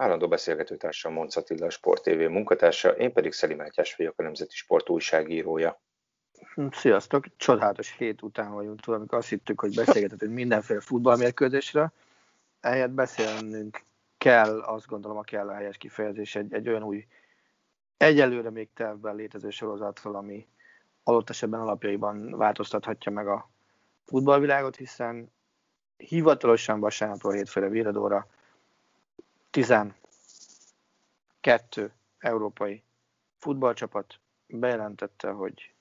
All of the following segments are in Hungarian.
Állandó beszélgetőtársam Monc Attila, a Sport TV munkatársa, én pedig Szeli Mátyás vagyok, a Nemzeti Sport újságírója. Sziasztok! Csodálatos hét után vagyunk túl, amikor azt hittük, hogy beszélgethetünk mindenféle futballmérkőzésre. Ehelyett beszélnünk kell, azt gondolom a kell a helyes kifejezés, egy, egy olyan új, egyelőre még tervben létező sorozatról, ami adott esetben alapjaiban változtathatja meg a futballvilágot, hiszen hivatalosan vasárnapról hétfőre Viradóra 12 európai futballcsapat bejelentette, hogy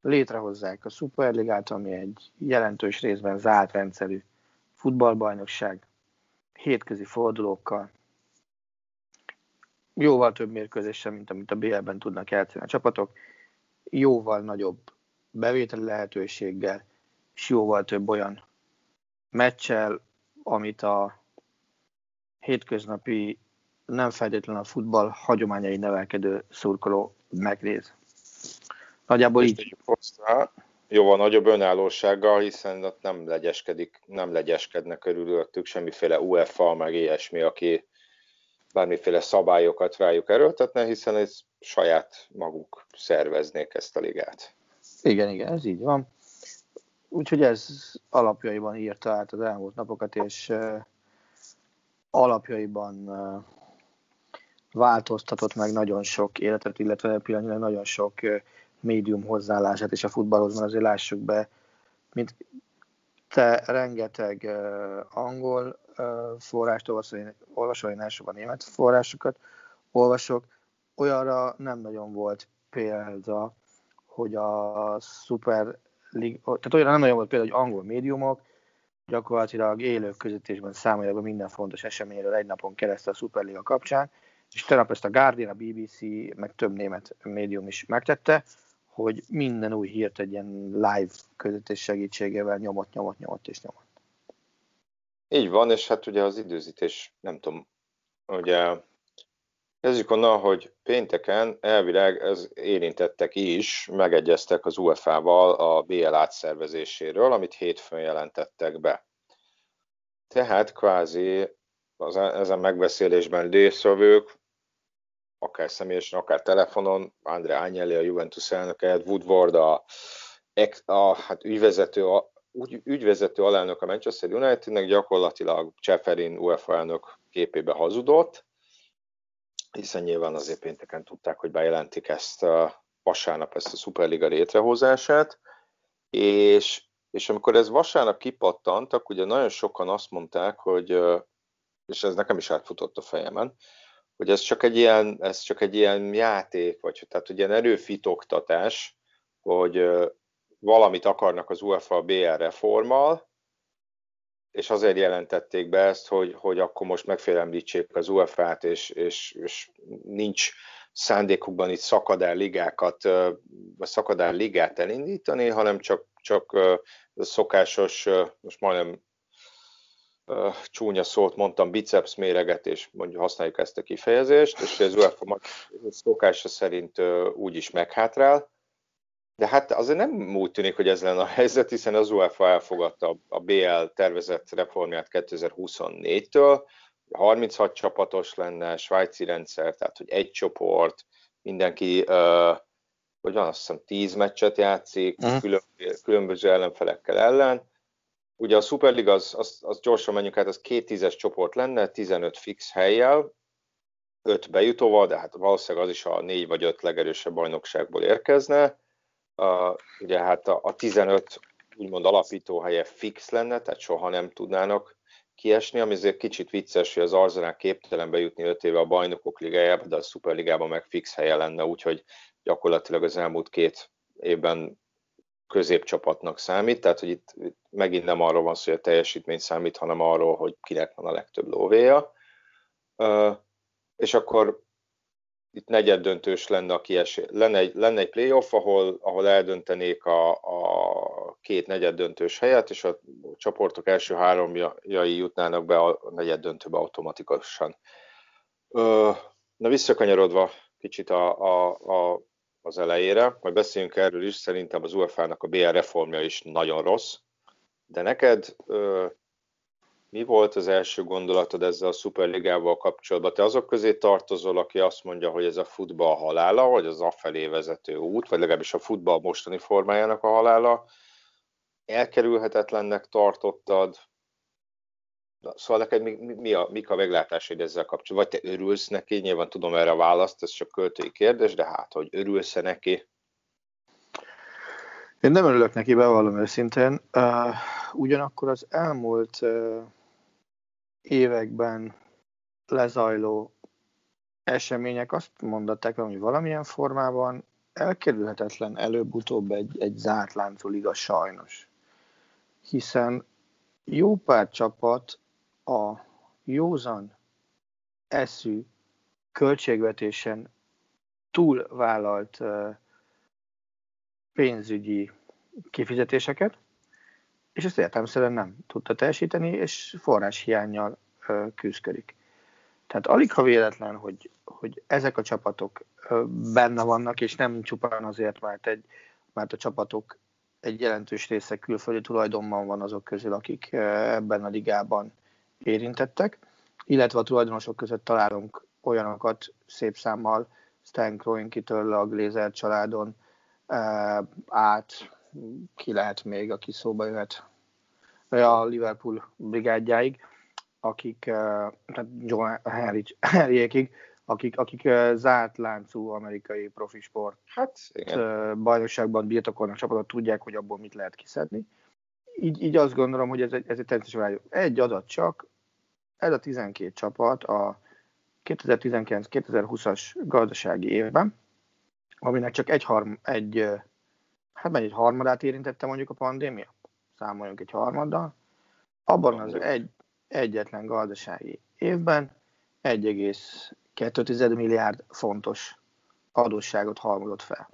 létrehozzák a Superligát, ami egy jelentős részben zárt rendszerű futballbajnokság, hétközi fordulókkal, jóval több mérkőzéssel, mint amit a BL-ben tudnak játszani a csapatok, jóval nagyobb bevételi lehetőséggel, és jóval több olyan meccsel, amit a hétköznapi, nem feltétlenül a futball hagyományai nevelkedő szurkoló megnéz. Nagyjából így. Hozzá, jóval nagyobb önállósággal, hiszen ott nem legyeskedik, nem legyeskednek körülöttük semmiféle UEFA, meg ilyesmi, aki bármiféle szabályokat rájuk erőltetne, hiszen ez saját maguk szerveznék ezt a ligát. Igen, igen, ez így van. Úgyhogy ez alapjaiban írta át az elmúlt napokat, és alapjaiban változtatott meg nagyon sok életet, illetve pillanatnyilag nagyon sok médium hozzáállását és a futballhoz van, azért lássuk be, mint te rengeteg angol forrást olvasol, én elsősorban német forrásokat olvasok, olyanra nem nagyon volt példa, hogy a Super League, tehát olyan nem nagyon volt példa, hogy angol médiumok gyakorlatilag élő közvetésben számolják be minden fontos eseményről egy napon keresztül a Superliga kapcsán, és tegnap ezt a Guardian, a BBC, meg több német médium is megtette, hogy minden új hírt egy ilyen live közvetés segítségével nyomott, nyomott, nyomott és nyomott. Így van, és hát ugye az időzítés, nem tudom, ugye kezdjük onnan, hogy pénteken elvileg ez érintettek is, megegyeztek az UEFA-val a BL átszervezéséről, amit hétfőn jelentettek be. Tehát kvázi az, ezen megbeszélésben résztvevők, akár személyesen, akár telefonon, André Agnelli, a Juventus elnöke, Woodward, a, a hát ügyvezető, a, ügy, ügyvezető alelnök a Manchester Unitednek gyakorlatilag Cseferin UEFA elnök képébe hazudott, hiszen nyilván azért pénteken tudták, hogy bejelentik ezt a vasárnap ezt a Superliga létrehozását, és, és amikor ez vasárnap kipattant, akkor ugye nagyon sokan azt mondták, hogy, és ez nekem is átfutott a fejemen, hogy ez csak egy ilyen, ez csak egy ilyen játék, vagy tehát hogy ilyen erőfitoktatás, hogy valamit akarnak az UEFA BR reformmal, és azért jelentették be ezt, hogy, hogy akkor most megfélemlítsék az UEFA-t, és, és, és nincs szándékukban itt szakadár ligákat, vagy szakadár ligát elindítani, hanem csak, csak szokásos, most majdnem csúnya szót mondtam, biceps méregetés, mondjuk használjuk ezt a kifejezést, és az UEFA szokása szerint úgy is meghátrál. De hát azért nem úgy tűnik, hogy ez lenne a helyzet, hiszen az UEFA elfogadta a BL tervezett reformját 2024-től, 36 csapatos lenne, svájci rendszer, tehát hogy egy csoport, mindenki, hogy van, azt hiszem 10 meccset játszik, uh-huh. különböző ellenfelekkel ellen. Ugye a Superliga, az, az, az gyorsan menjünk át, az két tízes csoport lenne, 15 fix helyjel, öt bejutóval, de hát valószínűleg az is a négy vagy öt legerősebb bajnokságból érkezne. Uh, ugye hát a, a 15 úgymond alapító helye fix lenne, tehát soha nem tudnának kiesni, ami azért kicsit vicces, hogy az Arzenál képtelen bejutni 5 éve a bajnokok ligájába, de a Superligában meg fix helye lenne, úgyhogy gyakorlatilag az elmúlt két évben középcsapatnak számít, tehát hogy itt, megint nem arról van szó, hogy a teljesítmény számít, hanem arról, hogy kinek van a legtöbb lóvéja. És akkor itt negyed döntős lenne a kiesés. Lenne egy, lenne egy playoff, ahol, ahol eldöntenék a, a két negyed döntős helyet, és a csoportok első háromjai jutnának be a negyed döntőbe automatikusan. Na visszakanyarodva kicsit a, a, a, az elejére, majd beszéljünk erről is, szerintem az UEFA-nak a BL reformja is nagyon rossz, de neked ö, mi volt az első gondolatod ezzel a szuperligával kapcsolatban? Te azok közé tartozol, aki azt mondja, hogy ez a futball halála, vagy az afelé vezető út, vagy legalábbis a futball mostani formájának a halála. Elkerülhetetlennek tartottad, Szóval neked mi, mi a, mik a meglátásaid ezzel kapcsolatban? Vagy te örülsz neki? Nyilván tudom erre a választ, ez csak költői kérdés, de hát, hogy örülsz-e neki? Én nem örülök neki, bevallom őszintén. Uh, ugyanakkor az elmúlt uh, években lezajló események azt mondatták, hogy valamilyen formában elkerülhetetlen előbb-utóbb egy, egy zárt láncú liga sajnos. Hiszen jó pár csapat a józan eszű költségvetésen túlvállalt pénzügyi kifizetéseket, és ezt értelmszerűen nem tudta teljesíteni, és forráshiányjal küzdik. Tehát alig ha véletlen, hogy, hogy ezek a csapatok benne vannak, és nem csupán azért, mert, egy, mert a csapatok egy jelentős része külföldi tulajdonban van azok közül, akik ebben a ligában érintettek, illetve a tulajdonosok között találunk olyanokat szép számmal, Stan Kroenke-től a Glazer családon át, ki lehet még, aki szóba jöhet, a Liverpool brigádjáig, akik, tehát John Henry, Henryékig, akik, akik zárt láncú amerikai profi sport hát, igen. bajnokságban birtokolnak csapatot, tudják, hogy abból mit lehet kiszedni. Így, így azt gondolom, hogy ez egy, ez egy természetesen Egy adat csak, ez a 12 csapat a 2019-2020-as gazdasági évben, aminek csak egy, harm, egy hát mennyi egy harmadát érintette mondjuk a pandémia, számoljunk egy harmaddal, abban az egy, egyetlen gazdasági évben 1,2 milliárd fontos adósságot halmozott fel.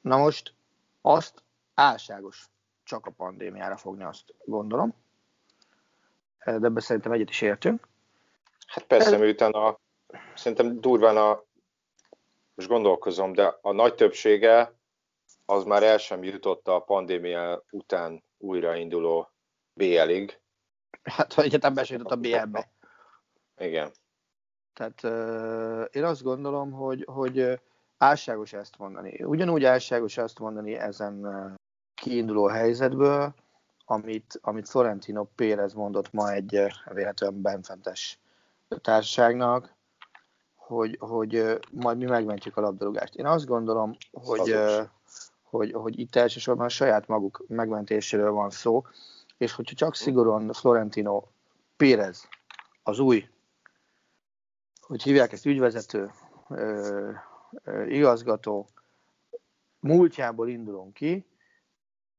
Na most azt álságos csak a pandémiára fogni, azt gondolom. De ebben szerintem egyet is értünk. Hát persze, Ez... miután a, szerintem durván a, most gondolkozom, de a nagy többsége az már el sem jutott a pandémia után újrainduló BL-ig. Hát, ha jutott a BL-be. Igen. Tehát uh, én azt gondolom, hogy, hogy álságos ezt mondani. Ugyanúgy álságos ezt mondani ezen kiinduló helyzetből, amit, amit Florentino Pérez mondott ma egy véletlenül benfentes társaságnak, hogy, hogy majd mi megmentjük a labdarúgást. Én azt gondolom, hogy, hogy, hogy itt elsősorban a saját maguk megmentéséről van szó, és hogyha csak szigorúan Florentino Pérez, az új, hogy hívják ezt ügyvezető, igazgató, múltjából indulunk ki,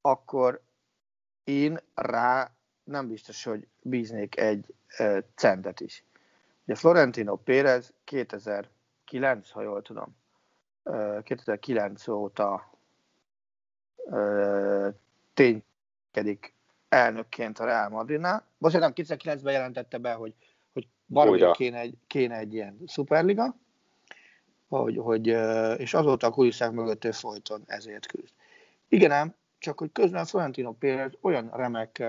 akkor én rá nem biztos, hogy bíznék egy centet is. Ugye Florentino Pérez 2009, ha jól tudom, 2009 óta ténykedik elnökként a Real Madridnál. Bocsánat, nem, 2009-ben jelentette be, hogy, hogy valami kéne egy, kéne egy ilyen szuperliga, hogy, hogy, és azóta a kulisszák mögött ő folyton ezért küzd. Igen ám, csak hogy közben Florentino Pérez olyan remek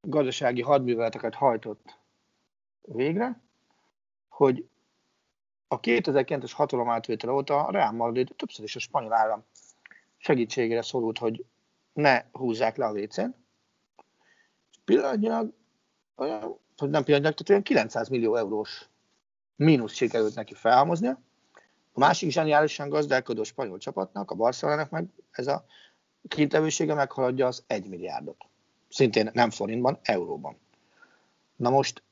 gazdasági hadműveleteket hajtott végre, hogy a 2009-es hatalom átvétel óta a Real Madrid többször is a spanyol állam segítségére szorult, hogy ne húzzák le a WC-n. Pillanatnyilag, olyan, hogy nem pillanatnyilag, tehát olyan 900 millió eurós mínusz sikerült neki felhalmoznia. A másik zseniálisan gazdálkodó spanyol csapatnak, a Barcelonának meg ez a kintevősége meghaladja az 1 milliárdot. Szintén nem forintban, euróban. Na most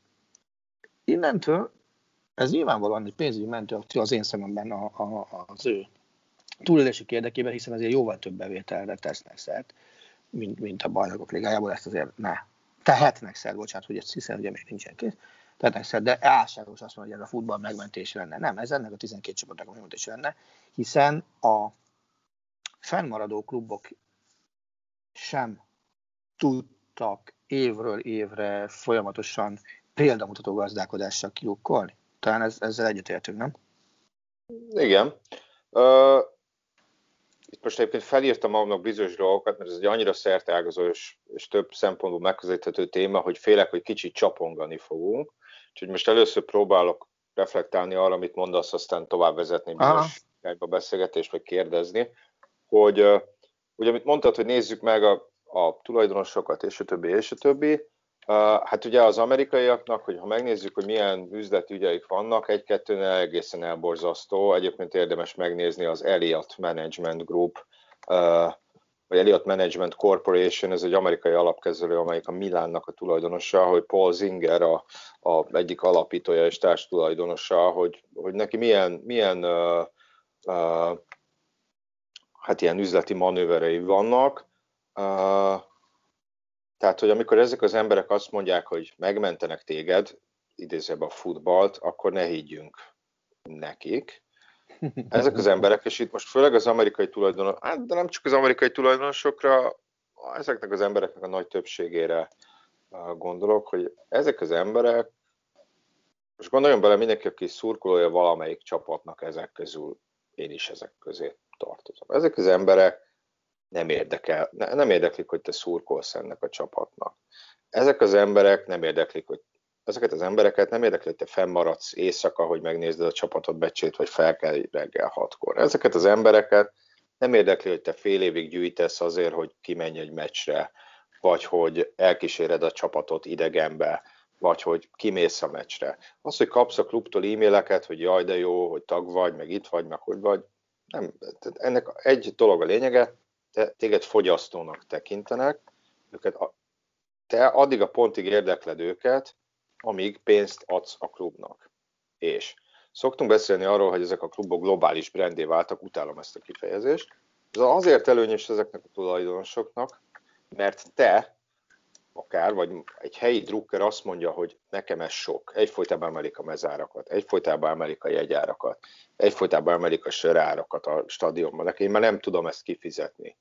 innentől ez nyilvánvalóan egy pénzügyi mentőakció az én szememben a, a, az ő túlélésük érdekében, hiszen azért jóval több bevételre tesznek szert, mint, mint a bajnokok ligájából, ezt azért ne. Tehetnek szert, bocsánat, hogy ezt hiszen ugye még nincsen kész, tehetnek szert, de álságos azt mondja, hogy ez a futball megmentése lenne. Nem, ez ennek a 12 csapatnak a megmentése lenne, hiszen a fennmaradó klubok sem tudtak évről évre folyamatosan példamutató gazdálkodással kilukkolni. Talán ez, ezzel egyetértünk, nem? Igen. Uh, itt most egyébként felírtam magamnak bizonyos dolgokat, mert ez egy annyira szerteágazó és, és több szempontból megközelíthető téma, hogy félek, hogy kicsit csapongani fogunk. Úgyhogy most először próbálok reflektálni arra, amit mondasz, aztán tovább vezetni bizonyos a beszélgetést, vagy kérdezni, hogy ugye, amit mondtad, hogy nézzük meg a, a tulajdonosokat, és a többi, és a többi, Hát ugye az amerikaiaknak, hogy ha megnézzük, hogy milyen üzletügyeik vannak, egy-kettőnél egészen elborzasztó. Egyébként érdemes megnézni az Elliott Management Group, vagy Elliott Management Corporation, ez egy amerikai alapkezelő, amelyik a Milánnak a tulajdonosa, hogy Paul Zinger a, a egyik alapítója és társtulajdonosa, hogy, hogy neki milyen, milyen uh, uh, hát ilyen üzleti manőverei vannak. Tehát, hogy amikor ezek az emberek azt mondják, hogy megmentenek téged, idézőbb a futballt, akkor ne higgyünk nekik. Ezek az emberek, és itt most főleg az amerikai tulajdonosok, hát, de nem csak az amerikai tulajdonosokra, ezeknek az embereknek a nagy többségére gondolok, hogy ezek az emberek, most gondoljon bele mindenki, aki szurkolója valamelyik csapatnak ezek közül, én is ezek közé tartozom. Ezek az emberek nem érdekel, nem érdeklik, hogy te szurkolsz ennek a csapatnak. Ezek az emberek nem érdeklik, hogy ezeket az embereket nem érdekli, hogy te fennmaradsz éjszaka, hogy megnézd a csapatot becsét, vagy fel kell reggel hatkor. Ezeket az embereket nem érdekli, hogy te fél évig gyűjtesz azért, hogy kimenj egy meccsre, vagy hogy elkíséred a csapatot idegenbe, vagy hogy kimész a meccsre. Az, hogy kapsz a klubtól e-maileket, hogy jaj, de jó, hogy tag vagy, meg itt vagy, meg hogy vagy, nem, ennek egy dolog a lényege, te, téged fogyasztónak tekintenek, őket, te addig a pontig érdekled őket, amíg pénzt adsz a klubnak. És szoktunk beszélni arról, hogy ezek a klubok globális brandé váltak, utálom ezt a kifejezést. Ez azért előnyös ezeknek a tulajdonosoknak, mert te, akár, vagy egy helyi drukker azt mondja, hogy nekem ez sok, egyfolytában emelik a mezárakat, egyfolytában emelik a jegyárakat, egyfolytában emelik a sörárakat a stadionban, nekem én már nem tudom ezt kifizetni.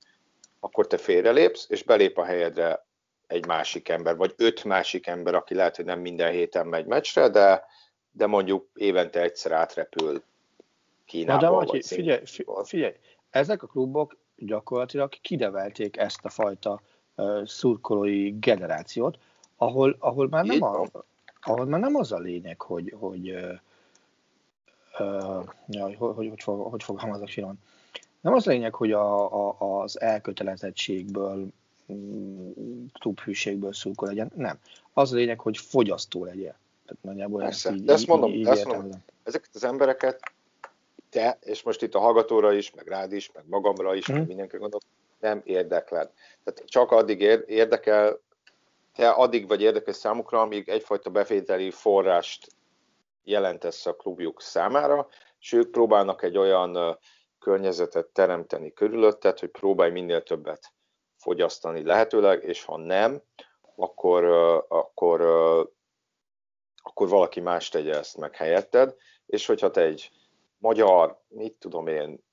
Akkor te félrelépsz, és belép a helyedre egy másik ember, vagy öt másik ember, aki lehet, hogy nem minden héten megy meccsre, de, de mondjuk évente egyszer átrepül Kínába. Na de vagy figyelj, figyelj, ezek a klubok gyakorlatilag kidevelték ezt a fajta szurkolói generációt, ahol, ahol, már nem a, ahol már nem az a lényeg, hogy, hogy hogy, hogy, hogy, fog, hogy fogalmazok finom nem az lényeg, hogy a, a, az elkötelezettségből, mm, klubhűségből szurkol legyen, nem. Az a lényeg, hogy fogyasztó legyen. Tehát nagyjából ezt, így, De ezt mondom, így, így ezt mondom ezeket az embereket te, és most itt a hallgatóra is, meg rád is, meg magamra is, hmm. meg mhm. mindenki gondolok, nem érdekled. Tehát csak addig érdekel, te addig vagy érdekes számukra, amíg egyfajta bevételi forrást jelentesz a klubjuk számára, és ők próbálnak egy olyan környezetet teremteni körülötted, hogy próbálj minél többet fogyasztani lehetőleg, és ha nem, akkor, akkor, akkor valaki más tegye ezt meg helyetted, és hogyha te egy magyar, mit tudom én,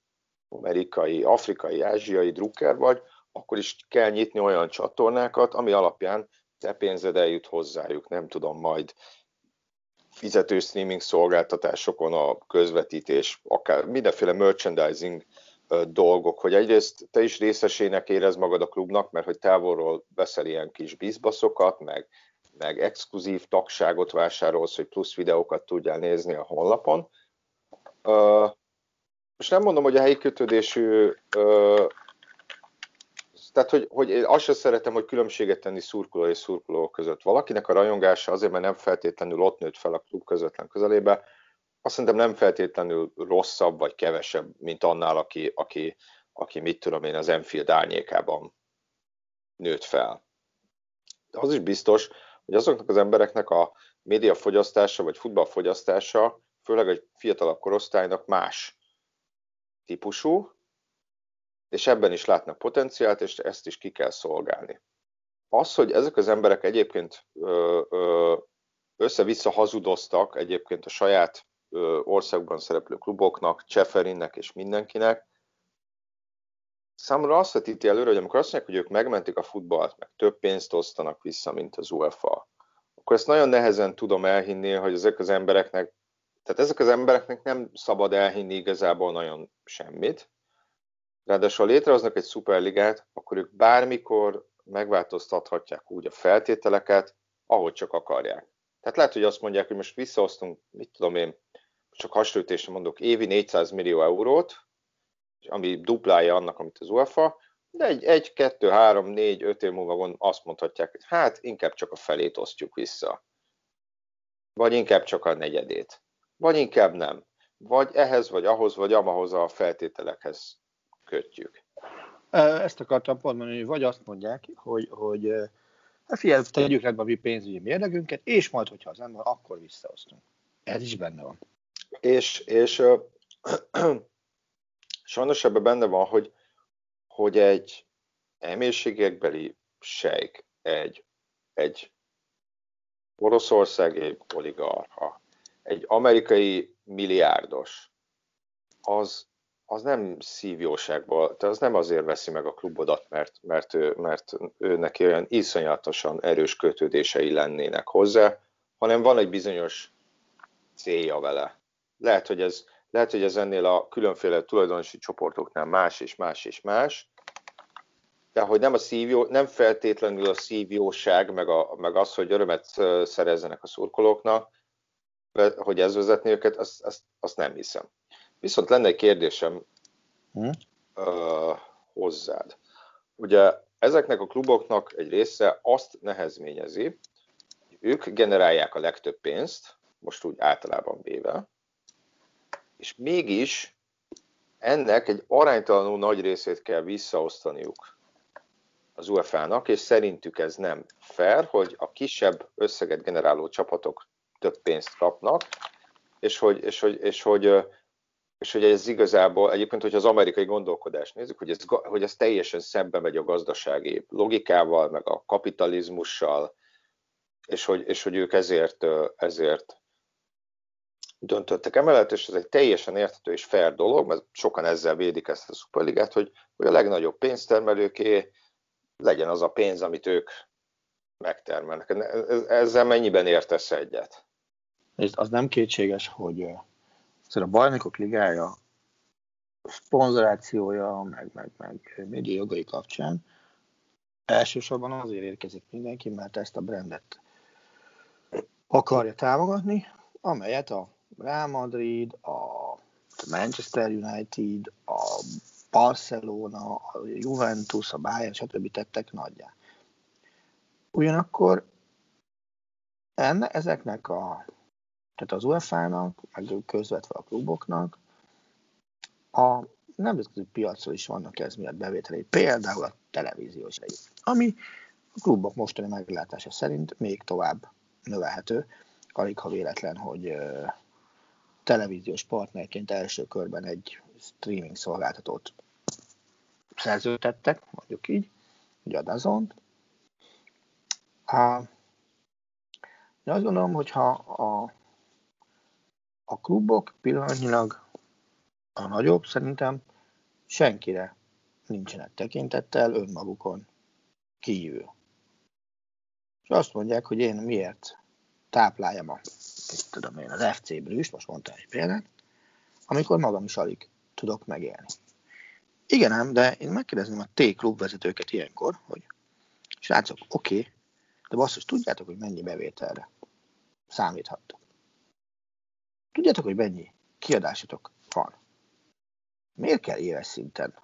amerikai, afrikai, ázsiai drukker vagy, akkor is kell nyitni olyan csatornákat, ami alapján te pénzed eljut hozzájuk, nem tudom, majd fizető streaming szolgáltatásokon a közvetítés, akár mindenféle merchandising dolgok, hogy egyrészt te is részesének érez magad a klubnak, mert hogy távolról veszel ilyen kis bizbaszokat, meg, meg exkluzív tagságot vásárolsz, hogy plusz videókat tudjál nézni a honlapon. Most nem mondom, hogy a helyi kötődésű tehát, hogy, hogy én azt sem szeretem, hogy különbséget tenni szurkoló és szurkoló között. Valakinek a rajongása azért, mert nem feltétlenül ott nőtt fel a klub közvetlen közelébe, azt szerintem nem feltétlenül rosszabb vagy kevesebb, mint annál, aki, aki, aki mit tudom én, az Enfield árnyékában nőtt fel. De az is biztos, hogy azoknak az embereknek a médiafogyasztása vagy futballfogyasztása, főleg egy fiatalabb korosztálynak más típusú, és ebben is látnak potenciált, és ezt is ki kell szolgálni. Az, hogy ezek az emberek egyébként össze-vissza hazudoztak egyébként a saját országban szereplő kluboknak, Cseferinnek és mindenkinek, számomra azt vetíti előre, hogy amikor azt mondják, hogy ők megmentik a futballt, meg több pénzt osztanak vissza, mint az UEFA, akkor ezt nagyon nehezen tudom elhinni, hogy ezek az embereknek, tehát ezek az embereknek nem szabad elhinni igazából nagyon semmit. Ráadásul, ha létrehoznak egy szuperligát, akkor ők bármikor megváltoztathatják úgy a feltételeket, ahogy csak akarják. Tehát lehet, hogy azt mondják, hogy most visszaosztunk, mit tudom én, csak hasonlítésre mondok, évi 400 millió eurót, ami duplája annak, amit az UEFA, de egy, egy, kettő, három, négy, öt év múlva azt mondhatják, hogy hát inkább csak a felét osztjuk vissza. Vagy inkább csak a negyedét. Vagy inkább nem. Vagy ehhez, vagy ahhoz, vagy amahoz a feltételekhez kötjük. Ezt akartam pont mondani, hogy vagy azt mondják, hogy, hogy hát figyelj, tegyük rendbe a mi pénzügyi mérlegünket, és majd, hogyha az ember, akkor visszaosztunk. Ez is benne van. És, és sajnos ebben benne van, hogy, hogy egy emészségekbeli sejk, egy, egy oroszországi oligarha, egy amerikai milliárdos, az, az nem szívjóságból, tehát az nem azért veszi meg a klubodat, mert, mert, ő, mert ő neki olyan iszonyatosan erős kötődései lennének hozzá, hanem van egy bizonyos célja vele. Lehet, hogy ez lehet, hogy ez ennél a különféle tulajdonosi csoportoknál más és más és más, de hogy nem, a szívjó, nem feltétlenül a szívjóság, meg, a, meg az, hogy örömet szerezzenek a szurkolóknak, hogy ez vezetni őket, azt, azt, azt nem hiszem. Viszont lenne egy kérdésem hmm? uh, hozzád. Ugye ezeknek a kluboknak egy része azt nehezményezi, hogy ők generálják a legtöbb pénzt, most úgy általában véve, és mégis ennek egy aránytalanul nagy részét kell visszaosztaniuk az UEFA-nak, és szerintük ez nem fair, hogy a kisebb összeget generáló csapatok több pénzt kapnak, és hogy, és hogy, és hogy, és hogy ez igazából, egyébként, hogyha az amerikai gondolkodást nézzük, hogy ez, hogy ez teljesen szembe megy a gazdasági logikával, meg a kapitalizmussal, és hogy, és hogy ők ezért, ezért döntöttek emellett, és ez egy teljesen érthető és fair dolog, mert sokan ezzel védik ezt a szuperligát, hogy, hogy a legnagyobb pénztermelőké legyen az a pénz, amit ők megtermelnek. Ezzel mennyiben értesz egyet? Ez az nem kétséges, hogy a bajnokok ligája szponzorációja, meg, meg, meg média jogai kapcsán elsősorban azért érkezik mindenki, mert ezt a brandet akarja támogatni, amelyet a Real Madrid, a Manchester United, a Barcelona, a Juventus, a Bayern, stb. tettek nagyjá. Ugyanakkor enne, ezeknek a, tehát az UEFA-nak, meg közvetve a kluboknak, a nemzetközi piacról is vannak ez miatt bevételei, például a televíziós egy, ami a klubok mostani meglátása szerint még tovább növelhető, alig ha véletlen, hogy televíziós partnerként első körben egy streaming szolgáltatót szerződtettek, mondjuk így, ugye a Dazont. De azt gondolom, hogy ha a, a klubok pillanatnyilag a nagyobb szerintem senkire nincsenek tekintettel önmagukon kívül. És azt mondják, hogy én miért tápláljam a mit tudom én, az FC Brüs, most mondtam egy példát, amikor magam is alig tudok megélni. Igen ám, de én megkérdezném a T klubvezetőket ilyenkor, hogy srácok, oké, okay, de basszus, tudjátok, hogy mennyi bevételre számíthattok. Tudjátok, hogy mennyi kiadásotok van. Miért kell éves szinten?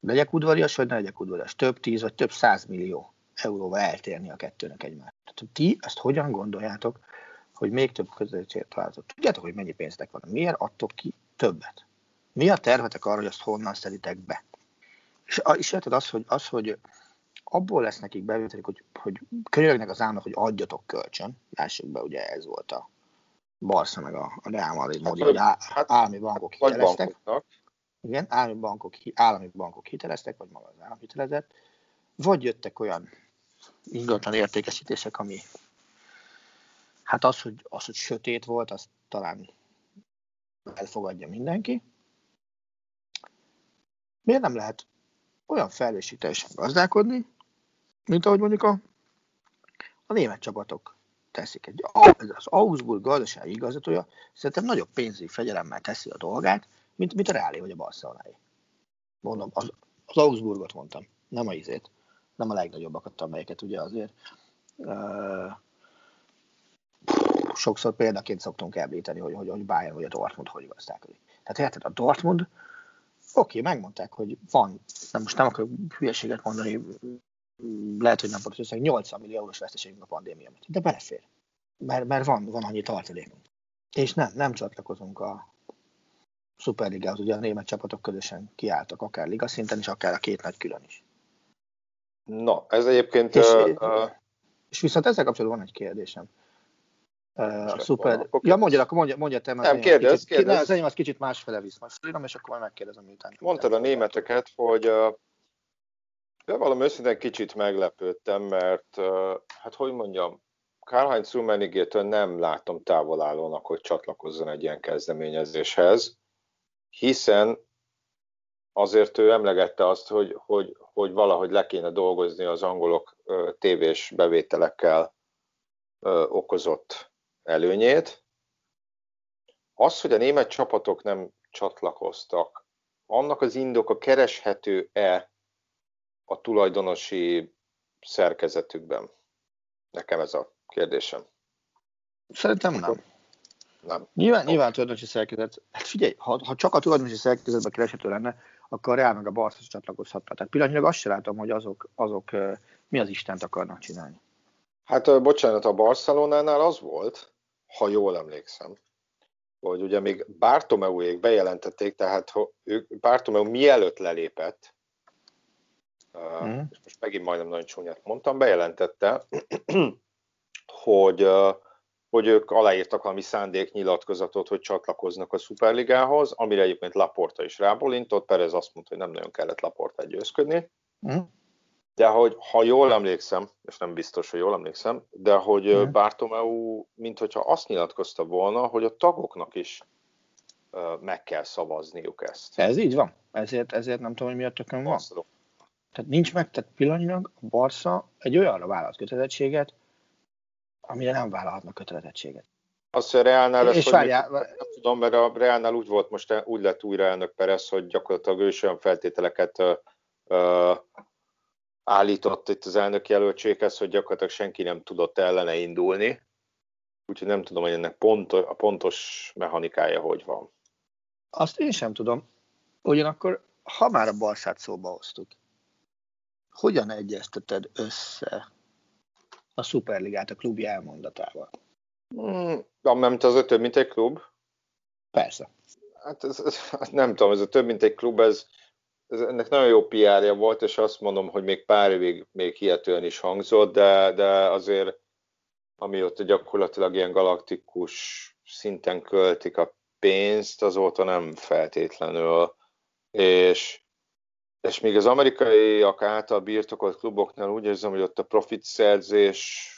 Legyek udvarias, vagy ne legyek udvarias? Több tíz, vagy több száz millió euróval eltérni a kettőnek egymást. Tehát ti ezt hogyan gondoljátok, hogy még több közösséget találtok. Tudjátok, hogy mennyi pénztek van? Miért adtok ki többet? Mi a tervetek arra, hogy azt honnan szeditek be? És, és érted az, hogy, az, hogy abból lesz nekik bevételik, hogy, hogy könyörögnek az államnak, hogy adjatok kölcsön. Lássuk be, ugye ez volt a Barca meg a, a Real Madrid hát, módja, hogy á, hát, állami bankok hiteleztek. Igen, állami bankok, állami bankok hiteleztek, vagy maga az állam hitelezett. Vagy jöttek olyan ingatlan értékesítések, ami hát az, hogy, az, hogy sötét volt, azt talán elfogadja mindenki. Miért nem lehet olyan felelősségteljesen gazdálkodni, mint ahogy mondjuk a, a német csapatok teszik. Egy, az Augsburg gazdasági igazgatója szerintem nagyobb pénzügyi fegyelemmel teszi a dolgát, mint, mint a Reálé vagy a Barcelonái. Mondom, az, az Augsburgot mondtam, nem a izét, nem a legnagyobbakat, amelyeket ugye azért uh, sokszor példaként szoktunk említeni, hogy, hogy, hogy Bayern vagy a Dortmund hogy gazdálkodik. Tehát érted, a Dortmund, oké, okay, megmondták, hogy van, nem most nem akarok hülyeséget mondani, lehet, hogy nem pontos összeg, 80 millió eurós veszteségünk a pandémia miatt, de belefér. Mert, mert van, van annyi tartalékunk. És nem, nem csatlakozunk a Superligához, ugye a német csapatok közösen kiálltak, akár liga szinten is, akár a két nagy külön is. Na, ez egyébként... És, uh, uh, és viszont ezzel kapcsolatban van egy kérdésem. Uh, a szuper... Okay. Ja, mondja, akkor mondja, mondja te. Nem, kérdez, kicsit, kérdez. Ne, az enyém az kicsit másfele visz. Most írom, és akkor majd megkérdezem, miután. Mondtad a németeket, hogy uh, valami őszintén kicsit meglepődtem, mert hát hogy mondjam, Karl-Heinz nem látom távolállónak, hogy csatlakozzon egy ilyen kezdeményezéshez, hiszen azért ő emlegette azt, hogy, hogy, hogy valahogy le kéne dolgozni az angolok tévés bevételekkel okozott előnyét. Az, hogy a német csapatok nem csatlakoztak, annak az indoka kereshető-e a tulajdonosi szerkezetükben? Nekem ez a kérdésem. Szerintem nem. Nem. Nyilván, nyilván tulajdonosi szerkezet. Hát figyelj, ha, ha csak a tulajdonosi szerkezetben kereshető lenne, akkor a Real meg a Barca csatlakozhatna. Tehát pillanatnyilag azt sem látom, hogy azok, azok mi az Istent akarnak csinálni. Hát bocsánat, a Barcelonánál az volt, ha jól emlékszem, hogy ugye még Bartomeuék bejelentették, tehát ők, Bartomeu mielőtt lelépett, mm. és most megint majdnem nagyon csúnyát mondtam, bejelentette, hogy, hogy ők aláírtak valami szándéknyilatkozatot, hogy csatlakoznak a Superligához, amire egyébként Laporta is rábólintott, Perez azt mondta, hogy nem nagyon kellett Laporta győzködni. Mm de hogy ha jól emlékszem, és nem biztos, hogy jól emlékszem, de hogy mm. Bartomeu, mint hogyha azt nyilatkozta volna, hogy a tagoknak is uh, meg kell szavazniuk ezt. Ez így van. Ezért, ezért nem tudom, hogy miatt tökön van. Azt tehát nincs meg, tehát pillanatnyilag a Barca egy olyanra vállalt kötelezettséget, amire nem vállalhatnak kötelezettséget. Azt, hogy a Realnál lesz, és várjál, nem tudom, mert a Realnál úgy volt most, úgy lett újra elnök Perez, hogy gyakorlatilag ő is olyan feltételeket uh, uh, állított itt az elnök jelöltséghez, hogy gyakorlatilag senki nem tudott ellene indulni. Úgyhogy nem tudom, hogy ennek pont, a pontos mechanikája hogy van. Azt én sem tudom. Ugyanakkor, ha már a Barszát szóba hoztuk, hogyan egyezteted össze a Superligát a klubja elmondatával? Hmm, mert az a több, mint egy klub? Persze. Hát ez, ez, nem tudom, ez a több, mint egy klub, ez, ez, ennek nagyon jó PR-ja volt, és azt mondom, hogy még pár évig még hihetően is hangzott, de, de azért amióta gyakorlatilag ilyen galaktikus szinten költik a pénzt, azóta nem feltétlenül. És, és még az amerikaiak által birtokolt kluboknál úgy érzem, hogy ott a profit szerzés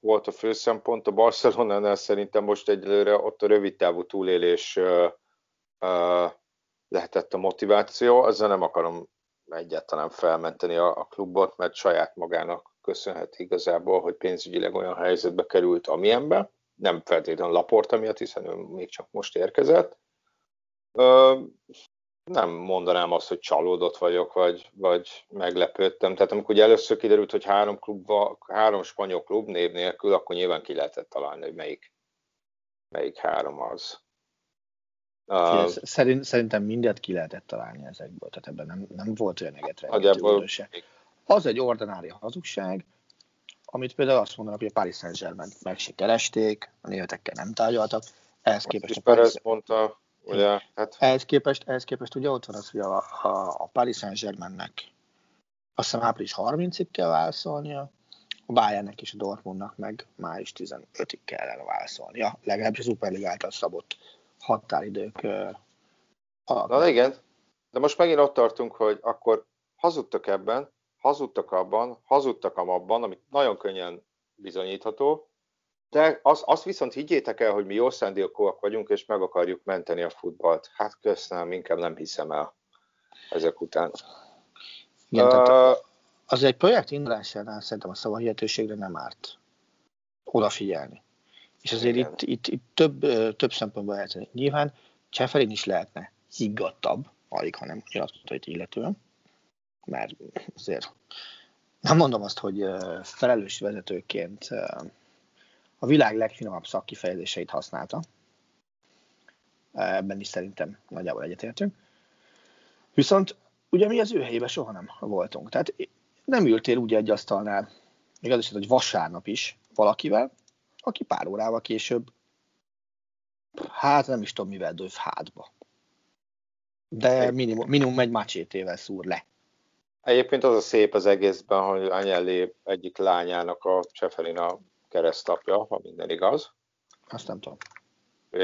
volt a fő szempont, a Barcelonánál szerintem most egyelőre ott a rövid távú túlélés uh, uh, lehetett a motiváció. Ezzel nem akarom egyáltalán felmenteni a, a klubot, mert saját magának köszönhet igazából, hogy pénzügyileg olyan helyzetbe került, amilyenbe. Nem feltétlenül Laporta miatt, hiszen ő még csak most érkezett. Ö, nem mondanám azt, hogy csalódott vagyok, vagy, vagy meglepődtem. Tehát amikor ugye először kiderült, hogy három, klubba, három spanyol klub név nélkül, akkor nyilván ki lehetett találni, hogy melyik, melyik három az. Uh, Szerint, szerintem mindet ki lehetett találni ezekből, tehát ebben nem, nem volt olyan egetre. Az egy ordinári hazugság. amit például azt mondanak, hogy a Paris Saint-Germain meg se keresték, a németekkel nem tárgyaltak, ehhez képest a Paris... mondta, ugye, hát... ehhez, képest, ehhez képest ugye ott van az, hogy a, a, a Paris Saint-Germainnek azt hiszem április 30-ig kell válaszolnia, a Bayernnek és a Dortmundnak meg május 15-ig kellene válaszolnia, legalábbis a Superliga által szabott határidők. Na igen, de most megint ott tartunk, hogy akkor hazudtak ebben, hazudtak abban, hazudtak abban, amit nagyon könnyen bizonyítható, de az, azt viszont higgyétek el, hogy mi jó szándékúak vagyunk, és meg akarjuk menteni a futballt. Hát köszönöm, inkább nem hiszem el ezek után. Igen, uh, tehát az egy projekt indulásánál szerintem a szavahihetőségre nem árt odafigyelni. És azért itt, itt, itt, több, több szempontból lehet. Nyilván Cseferin is lehetne higgadtabb, alig, hanem nyilatkozott illetően, mert azért nem mondom azt, hogy felelős vezetőként a világ legfinomabb szakkifejezéseit használta. Ebben is szerintem nagyjából egyetértünk. Viszont ugye mi az ő helyében soha nem voltunk. Tehát nem ültél úgy egy asztalnál, még az is, hogy vasárnap is valakivel, aki pár órával később, hát nem is tudom mivel döv hátba. De minimum, minimum egy macsétével szúr le. Egyébként az a szép az egészben, hogy Anyelli egyik lányának a Cseferina keresztapja, ha minden igaz. Azt nem tudom.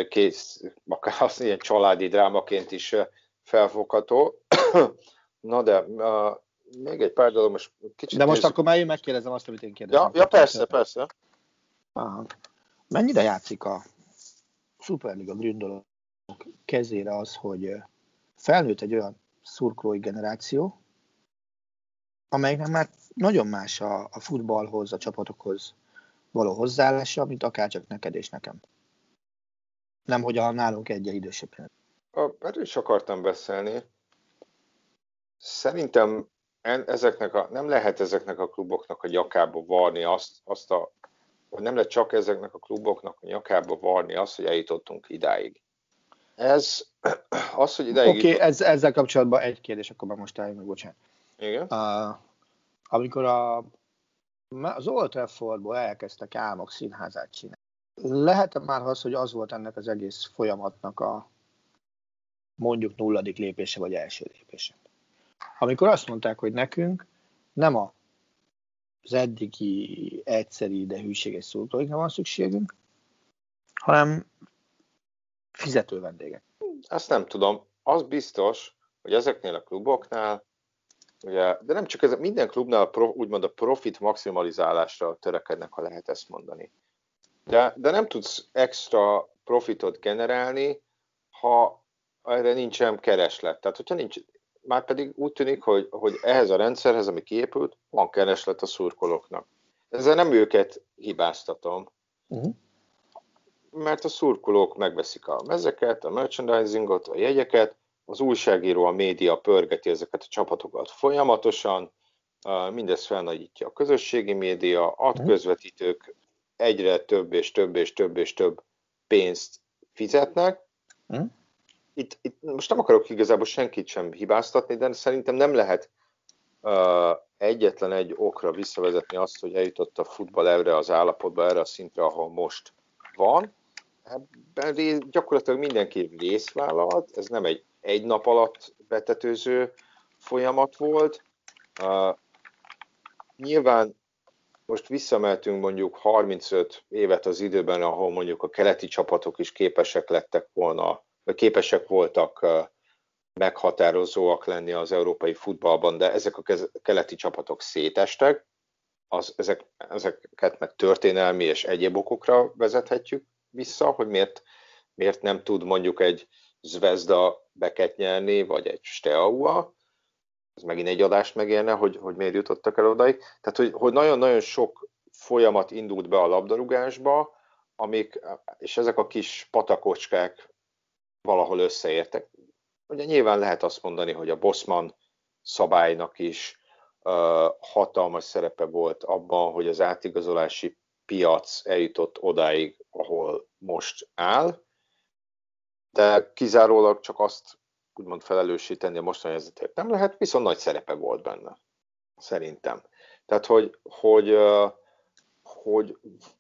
Kész, akár az ilyen családi drámaként is felfogható. Na de uh, még egy pár dolog, most kicsit... De most nézzük. akkor már én megkérdezem azt, amit én kérdezem. Ja, ja persze, persze. Aha. Mennyire játszik a Superliga gründolók kezére az, hogy felnőtt egy olyan szurkolói generáció, amelynek már nagyon más a, a futballhoz, a csapatokhoz való hozzáállása, mint akár csak neked és nekem. Nem, hogy a nálunk egy idősebb. Erről is akartam beszélni. Szerintem ezeknek a, nem lehet ezeknek a kluboknak a nyakába varni azt, azt a, vagy nem lehet csak ezeknek a kluboknak a nyakába varni azt, hogy eljutottunk idáig. Ez, az, hogy idáig... Oké, okay, ez, ezzel kapcsolatban egy kérdés, akkor már most álljunk meg, bocsánat. Igen? Uh, amikor a, az Old Traffordból elkezdtek álmok színházát csinálni, lehet már az, hogy az volt ennek az egész folyamatnak a mondjuk nulladik lépése, vagy első lépése? Amikor azt mondták, hogy nekünk nem a, az eddigi egyszeri, de hűséges szurkolókra van szükségünk, hanem fizető vendégek. Azt nem tudom. Az biztos, hogy ezeknél a kluboknál, ugye, de nem csak ez, minden klubnál a pro, úgymond a profit maximalizálásra törekednek, ha lehet ezt mondani. De, de nem tudsz extra profitot generálni, ha erre nincsen kereslet. Tehát, hogyha nincs, már pedig úgy tűnik, hogy, hogy ehhez a rendszerhez, ami kiépült, van kereslet a szurkolóknak. Ezzel nem őket hibáztatom, uh-huh. mert a szurkolók megveszik a mezeket, a merchandisingot, a jegyeket, az újságíró, a média pörgeti ezeket a csapatokat folyamatosan, mindez felnagyítja a közösségi média, a mhm. közvetítők egyre több és több és több és több pénzt fizetnek, uh-huh itt, itt most nem akarok igazából senkit sem hibáztatni, de szerintem nem lehet egyetlen egy okra visszavezetni azt, hogy eljutott a futball erre az állapotba, erre a szintre, ahol most van. Ebben gyakorlatilag mindenki részt vállalt, ez nem egy egy nap alatt betetőző folyamat volt. Uh, nyilván most visszameltünk mondjuk 35 évet az időben, ahol mondjuk a keleti csapatok is képesek lettek volna képesek voltak meghatározóak lenni az európai futballban, de ezek a keleti csapatok szétestek, az, ezek, ezeket meg történelmi és egyéb okokra vezethetjük vissza, hogy miért, miért nem tud mondjuk egy Zvezda beket nyerni, vagy egy Steaua, ez megint egy adást megérne, hogy, hogy miért jutottak el odaig. Tehát, hogy, hogy nagyon-nagyon sok folyamat indult be a labdarúgásba, amik, és ezek a kis patakocskák valahol összeértek. Ugye nyilván lehet azt mondani, hogy a Bosman szabálynak is uh, hatalmas szerepe volt abban, hogy az átigazolási piac eljutott odáig, ahol most áll, de kizárólag csak azt úgymond felelősíteni a mostani helyzetért nem lehet, viszont nagy szerepe volt benne, szerintem. Tehát, hogy, hogy hogy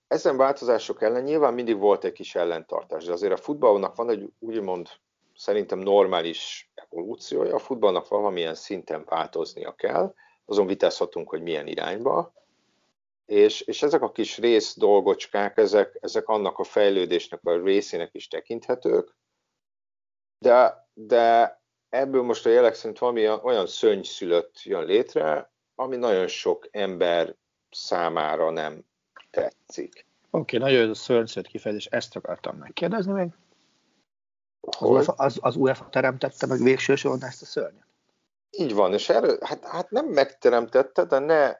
ezen változások ellen nyilván mindig volt egy kis ellentartás, de azért a futballnak van egy úgymond szerintem normális evolúciója, a futballnak valamilyen szinten változnia kell, azon vitázhatunk, hogy milyen irányba, és, és ezek a kis rész dolgocskák, ezek, ezek annak a fejlődésnek a részének is tekinthetők, de, de ebből most a jelek szerint valami olyan szőnyszülött jön létre, ami nagyon sok ember számára nem tetszik. Oké, okay, nagyon szörnyszött kifejezés, ezt akartam megkérdezni még. Az UEFA, az, az UEFA teremtette meg végső soron ezt a szörnyet? Így van, és erről, hát, hát nem megteremtette, de ne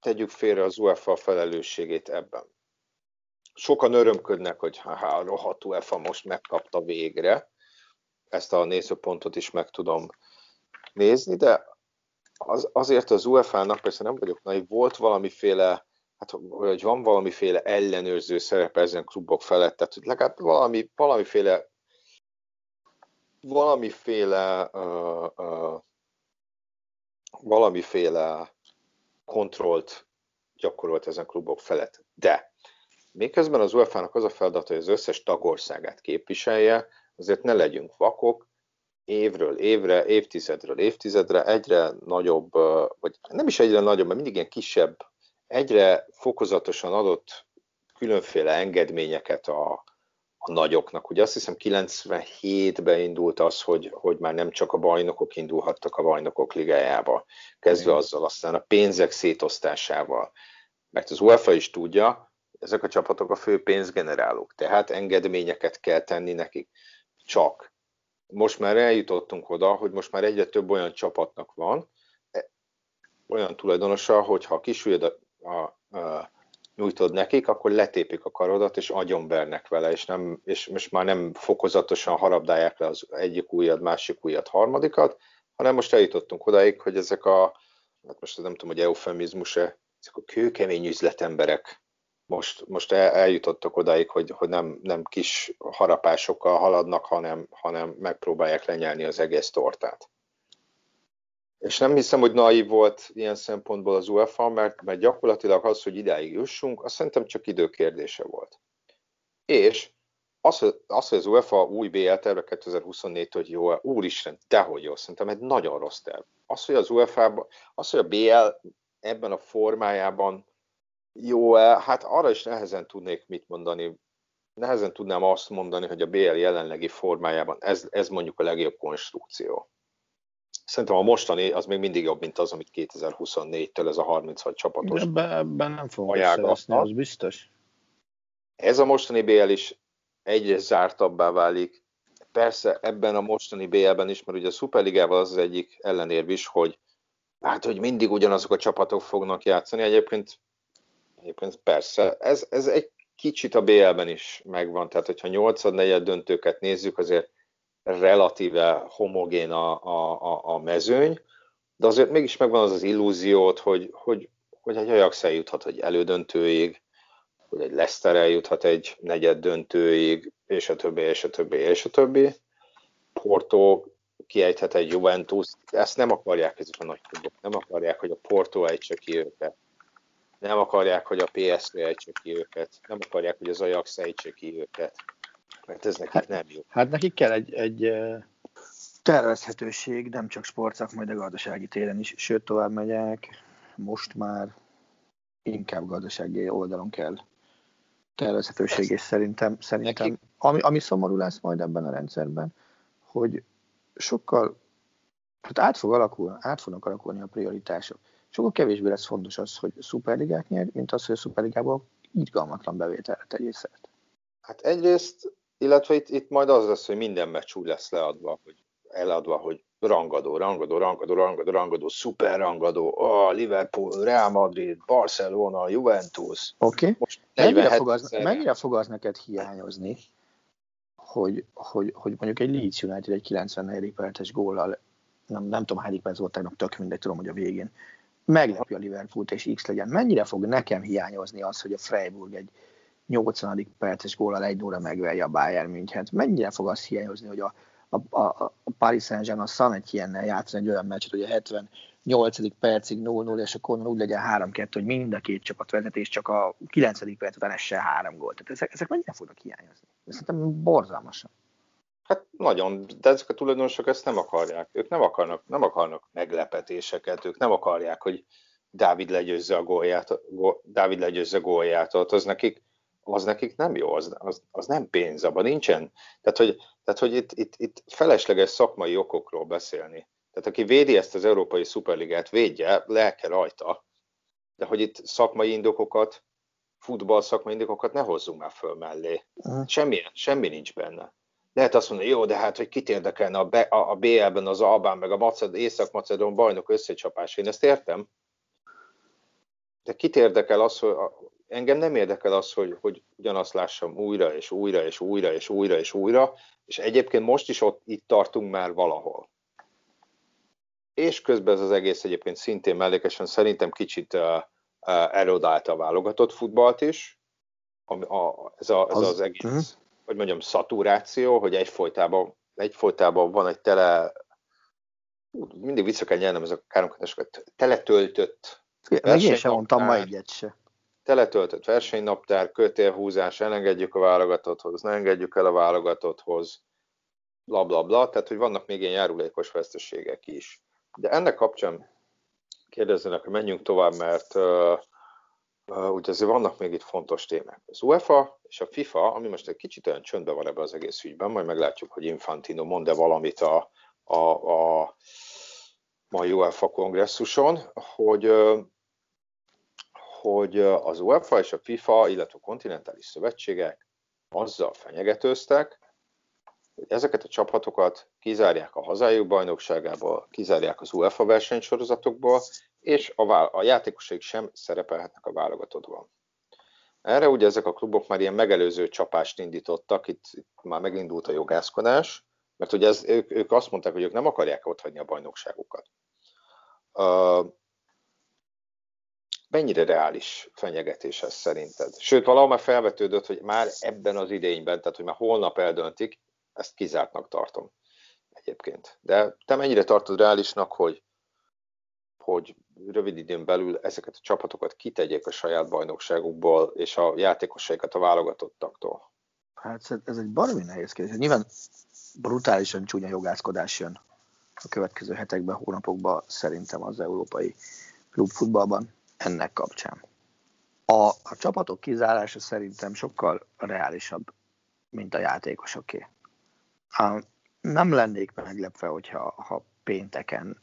tegyük félre az UEFA felelősségét ebben. Sokan örömködnek, hogy ha a rohadt UEFA most megkapta végre, ezt a nézőpontot is meg tudom nézni, de az, azért az UEFA-nak, persze nem vagyok naiv, volt valamiféle, hát hogy van valamiféle ellenőrző szerepe ezen klubok felett, tehát hogy legalább valami, valamiféle valamiféle uh, uh, valamiféle kontrollt gyakorolt ezen klubok felett. De miközben az UEFA-nak az a feladat, hogy az összes tagországát képviselje, azért ne legyünk vakok, évről évre, évtizedről évtizedre egyre nagyobb, vagy nem is egyre nagyobb, mert mindig ilyen kisebb, egyre fokozatosan adott különféle engedményeket a, a nagyoknak. Ugye azt hiszem 97-ben indult az, hogy, hogy már nem csak a bajnokok indulhattak a bajnokok ligájába, kezdve azzal aztán a pénzek szétosztásával. Mert az UEFA is tudja, ezek a csapatok a fő pénzgenerálók, tehát engedményeket kell tenni nekik. Csak. Most már eljutottunk oda, hogy most már egyre több olyan csapatnak van, e, olyan tulajdonosa, hogy ha kisüljed a, a, a, nyújtod nekik, akkor letépik a karodat, és agyonvernek vele, és, nem, és most már nem fokozatosan harabdálják le az egyik újat, másik újat, harmadikat, hanem most eljutottunk odáig, hogy ezek a, hát most nem tudom, hogy eufemizmus-e, ezek a kőkemény üzletemberek most, most el, eljutottak odáig, hogy, hogy nem, nem kis harapásokkal haladnak, hanem, hanem megpróbálják lenyelni az egész tortát. És nem hiszem, hogy naív volt ilyen szempontból az UEFA, mert, mert gyakorlatilag az, hogy idáig jussunk, azt szerintem csak időkérdése volt. És az, az, hogy az UEFA új BL terve 2024 hogy jó, úristen, dehogy jó, szerintem egy nagyon rossz terv. Az, hogy az UEFA, az, hogy a BL ebben a formájában jó-e, hát arra is nehezen tudnék mit mondani. Nehezen tudnám azt mondani, hogy a BL jelenlegi formájában ez, ez mondjuk a legjobb konstrukció. Szerintem a mostani az még mindig jobb, mint az, amit 2024-től ez a 36 csapatos. Ebben, ebben nem szerezni, az biztos. Ez a mostani BL is egyre zártabbá válik. Persze ebben a mostani BL-ben is, mert ugye a Superligával az az egyik ellenérv is, hogy hát, hogy mindig ugyanazok a csapatok fognak játszani. Egyébként Egyébként persze, ez, ez egy kicsit a BL-ben is megvan, tehát hogyha 8 negyed döntőket nézzük, azért relatíve homogén a, a, a mezőny, de azért mégis megvan az az illúziót, hogy, hogy, hogy egy Ajax eljuthat egy elődöntőig, hogy egy Leicester eljuthat egy negyed döntőig, és a többi, és a többi, és a többi. Porto kiejthet egy Juventus, ezt nem akarják ezek a nagy klubok, nem akarják, hogy a Porto ejtse ki őket nem akarják, hogy a PSV ejtse ki őket, nem akarják, hogy az Ajax ejtse ki őket, mert ez nekik hát, nem jó. Hát nekik kell egy, egy tervezhetőség, nem csak sportszak, de gazdasági téren is, sőt tovább megyek, most már inkább gazdasági oldalon kell tervezhetőség, és szerintem, szerintem ami, ami szomorú lesz majd ebben a rendszerben, hogy sokkal, hát át, fog alakul, át fognak alakulni a prioritások sokkal kevésbé lesz fontos az, hogy szuperligát nyer, mint az, hogy a szuperligából irgalmatlan bevételre tegyél szert. Hát egyrészt, illetve itt, itt majd az lesz, hogy minden meccs úgy lesz leadva, hogy eladva, hogy rangadó, rangadó, rangadó, rangadó, rangadó, szuper rangadó, oh, Liverpool, Real Madrid, Barcelona, Juventus. Oké. Okay. Mennyire, fog az, mennyire fog az neked hiányozni, hogy, hogy, hogy mondjuk egy Leeds United egy 94. perces góllal, nem, nem tudom hányik perc volt tegnap, tök mindegy, tudom, hogy a végén, meglepje a Liverpoolt és X legyen. Mennyire fog nekem hiányozni az, hogy a Freiburg egy 80. perces gólal egy óra megverje a Bayern München? Mennyire fog az hiányozni, hogy a, a, a, a Paris Saint-Germain a San Etienne játszani egy olyan meccset, hogy a 78. percig 0-0, és akkor úgy legyen 3-2, hogy mind a két csapat vezet, és csak a 9. perc után essen három gólt. Tehát ezek, ezek mennyire fognak hiányozni? Ez szerintem borzalmasan. Hát nagyon, de ezek a tulajdonosok ezt nem akarják. Ők nem akarnak, nem akarnak meglepetéseket, ők nem akarják, hogy Dávid legyőzze a gólját, Dávid legyőzze gólját, az nekik, az nekik nem jó, az, az, az nem pénz, abban nincsen. Tehát, hogy, tehát, hogy itt, itt, itt felesleges szakmai okokról beszélni. Tehát aki védi ezt az Európai Szuperligát, védje, lelke rajta, de hogy itt szakmai indokokat, futball szakmai indokokat ne hozzunk már föl mellé. Semmi, semmi nincs benne. Lehet azt mondani, jó, de hát, hogy kit érdekelne a, a, a BL-ben az Albán meg a Maced, Észak-Macedón bajnok összecsapás, én ezt értem. De kit érdekel az, hogy engem nem érdekel az, hogy, hogy ugyanazt lássam újra és újra és újra és újra és újra, és egyébként most is ott itt tartunk már valahol. És közben ez az egész egyébként szintén mellékesen szerintem kicsit uh, uh, erodálta a válogatott futballt is. A, a, ez, a, ez az, az egész, uh-huh. Hogy mondjam, szaturáció, hogy egyfolytában, egyfolytában van egy tele, mindig vissza kell nyernem ez a káromkötéseket, teletöltött meg én sem mondtam ma egyet se. Teletöltött versenynaptár, kötélhúzás, elengedjük a válogatotthoz, ne engedjük el a válogatotthoz, bla bla bla, tehát hogy vannak még ilyen járulékos veszteségek is. De ennek kapcsán kérdezzenek, hogy menjünk tovább, mert uh, ugye azért vannak még itt fontos témák. Az UEFA és a FIFA, ami most egy kicsit olyan csöndben van ebben az egész ügyben, majd meglátjuk, hogy Infantino mond-e valamit a, a, a mai UEFA kongresszuson, hogy, hogy az UEFA és a FIFA, illetve a kontinentális szövetségek azzal fenyegetőztek, hogy ezeket a csapatokat kizárják a hazájuk bajnokságából, kizárják az UEFA versenysorozatokból, és a, a játékosaik sem szerepelhetnek a válogatottban. Erre ugye ezek a klubok már ilyen megelőző csapást indítottak, itt, itt már megindult a jogászkodás, mert ugye ez, ők, ők azt mondták, hogy ők nem akarják ott hagyni a bajnokságukat. Uh, mennyire reális fenyegetés ez szerinted? Sőt, valahol már felvetődött, hogy már ebben az idényben, tehát hogy már holnap eldöntik, ezt kizártnak tartom egyébként. De te mennyire tartod reálisnak, hogy, hogy rövid időn belül ezeket a csapatokat kitegyék a saját bajnokságukból, és a játékosaikat a válogatottaktól? Hát ez egy baromi nehéz kérdés. Nyilván brutálisan csúnya jogászkodás jön a következő hetekben, hónapokban szerintem az európai klubfutballban ennek kapcsán. A, a csapatok kizárása szerintem sokkal reálisabb, mint a játékosoké. Nem lennék meglepve, hogyha ha pénteken,